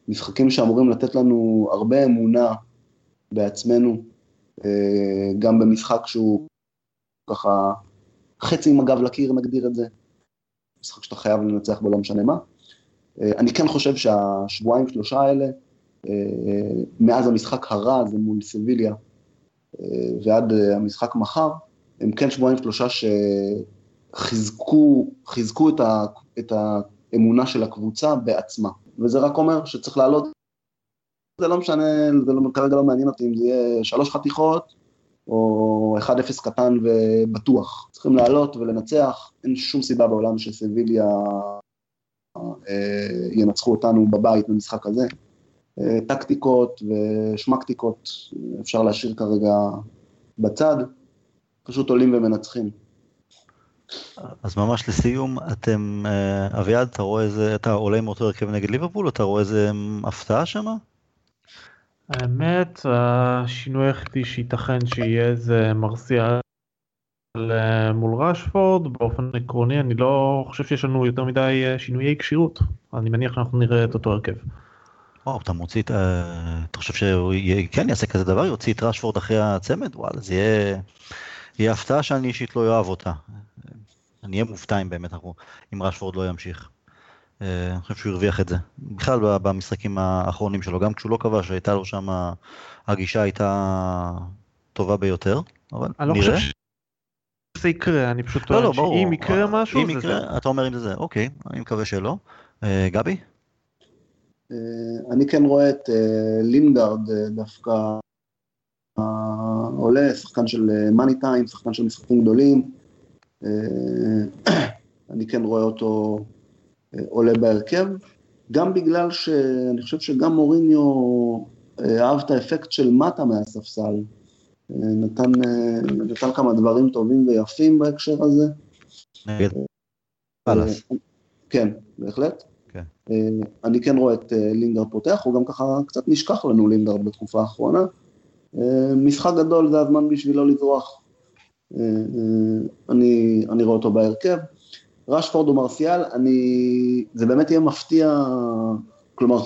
משחקים שאמורים לתת לנו הרבה אמונה בעצמנו, גם במשחק שהוא ככה חצי עם הגב לקיר נגדיר את זה, משחק שאתה חייב לנצח בו לא משנה מה. אה, אני כן חושב שהשבועיים שלושה האלה, אה, מאז המשחק הרע הזה מול סביליה ועד המשחק מחר, הם כן שבועיים שלושה שחיזקו חיזקו את, ה, את האמונה של הקבוצה בעצמה. וזה רק אומר שצריך לעלות זה לא משנה, זה לא, כרגע לא מעניין אותי אם זה יהיה שלוש חתיכות או 1-0 קטן ובטוח. צריכים לעלות ולנצח, אין שום סיבה בעולם שסביליה אה, ינצחו אותנו בבית במשחק הזה. אה, טקטיקות ושמקטיקות אפשר להשאיר כרגע בצד, פשוט עולים ומנצחים. אז ממש לסיום, אתם, אה, אביעד, אתה רואה איזה, אתה עולה עם אותו הרכב נגד ליברפול, אתה רואה איזה הפתעה שמה? האמת, השינוי היחידי שייתכן שיהיה זה מרסיאל אה, מול רשפורד, באופן עקרוני אני לא חושב שיש לנו יותר מדי אה, שינויי כשירות, אני מניח שאנחנו נראה את אותו הרכב. וואו, אתה מוציא את... ה- אתה חושב שהוא כן יעשה כזה דבר? יוציא את רשפורד אחרי הצמד? וואלה, זה יהיה... יהיה הפתעה שאני אישית לא אוהב אותה. אני אהיה מופתע אם באמת אנחנו... אם רשפורד לא ימשיך. אה, אני חושב שהוא הרוויח את זה. בכלל במשחקים האחרונים שלו, גם כשהוא לא כבש, הייתה לו שם... הגישה הייתה טובה ביותר, אבל אני לא נראה. חושב שזה יקרה, אני פשוט לא, טוען לא, ברור. שאם יקרה משהו, אם זה יקרה, זה. אתה אומר אם זה זה, אוקיי, אני מקווה שלא. אה, גבי? אה, אני כן רואה את לינגארד דווקא עולה, שחקן של מאני טיים, שחקן של משחקים גדולים. אני כן רואה אותו עולה בהרכב, גם בגלל שאני חושב שגם מוריניו אה, אהב את האפקט של מטה מהספסל. אה, נתן, אה, נתן כמה דברים טובים ויפים בהקשר הזה. נגד פאלאס. אה, כן, בהחלט. כן. אה, אני כן רואה את לינגרד פותח, הוא גם ככה קצת נשכח לנו לינגרד בתקופה האחרונה. משחק גדול זה הזמן בשבילו לברוח. אני, אני רואה אותו בהרכב. רשפורד ומרסיאל, אני... זה באמת יהיה מפתיע, כלומר,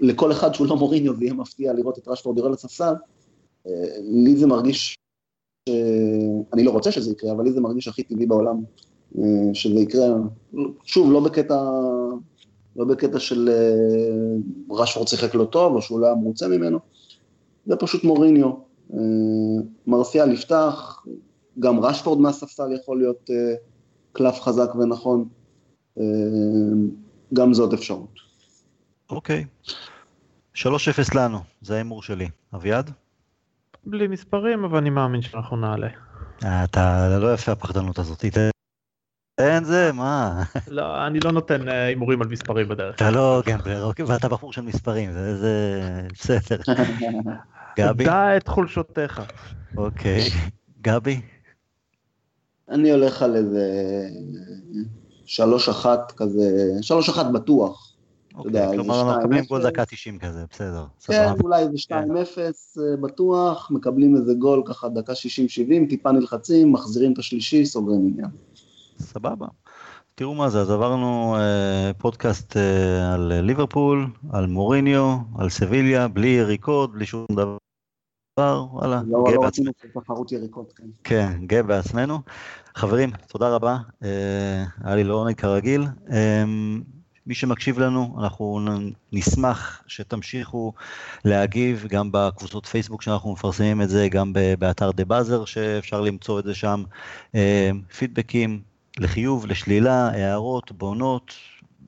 לכל אחד שהוא לא מוריניו זה יהיה מפתיע לראות את רשפורד יורד לספסל. אה, לי זה מרגיש, ש... אני לא רוצה שזה יקרה, אבל לי זה מרגיש הכי טבעי בעולם אה, שזה יקרה. שוב, לא בקטע, לא בקטע של אה, רשפורד שיחק לא טוב, או שהוא לא היה מרוצה ממנו, זה פשוט מוריניו. מרסיאל יפתח, גם רשפורד מהספסל יכול להיות אה, קלף חזק ונכון, אה, גם זאת אפשרות. אוקיי. 3-0 לנו, זה ההימור שלי. אביעד? בלי מספרים, אבל אני מאמין שאנחנו נעלה. אה, אתה לא יפה הפחדנות הזאת. תן- זה, מה? לא, אני לא נותן הימורים על מספרים בדרך. אתה לא גמבלר, אוקיי, ואתה בחור של מספרים, זה זה- בסדר. גבי? דע את חולשותיך. אוקיי. גבי? אני הולך על איזה שלוש אחת כזה, שלוש אחת בטוח. יודע, אוקיי, זה כלומר אנחנו מקבלים. גול דקה 90 כזה, בסדר. כן. אולי איזה 2-0 אה, בטוח, מקבלים איזה גול ככה דקה 60-70, טיפה נלחצים, מחזירים את השלישי, סוגרים עניין. סבבה. תראו מה זה, אז עברנו אה, פודקאסט אה, על ליברפול, על מוריניו, על סביליה, בלי יריקות, בלי שום דבר. וואלה, לא גאה לא בעצמנו. תחרות יריקות, כן. כן, גאה בעצמנו. חברים, תודה רבה, אה, היה לי לעונג כרגיל. אה, מי שמקשיב לנו, אנחנו נשמח שתמשיכו להגיב גם בקבוצות פייסבוק שאנחנו מפרסמים את זה, גם באתר דה באזר שאפשר למצוא את זה שם. אה, פידבקים לחיוב, לשלילה, הערות, בונות,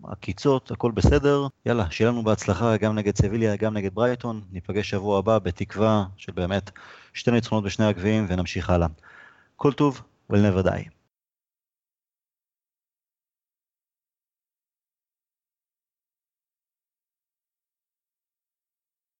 עקיצות, הכל בסדר. יאללה, שיהיה לנו בהצלחה גם נגד סביליה, גם נגד ברייטון. ניפגש שבוע הבא בתקווה של באמת שתי ניצחונות בשני הגביעים ונמשיך הלאה. כל טוב, will never die.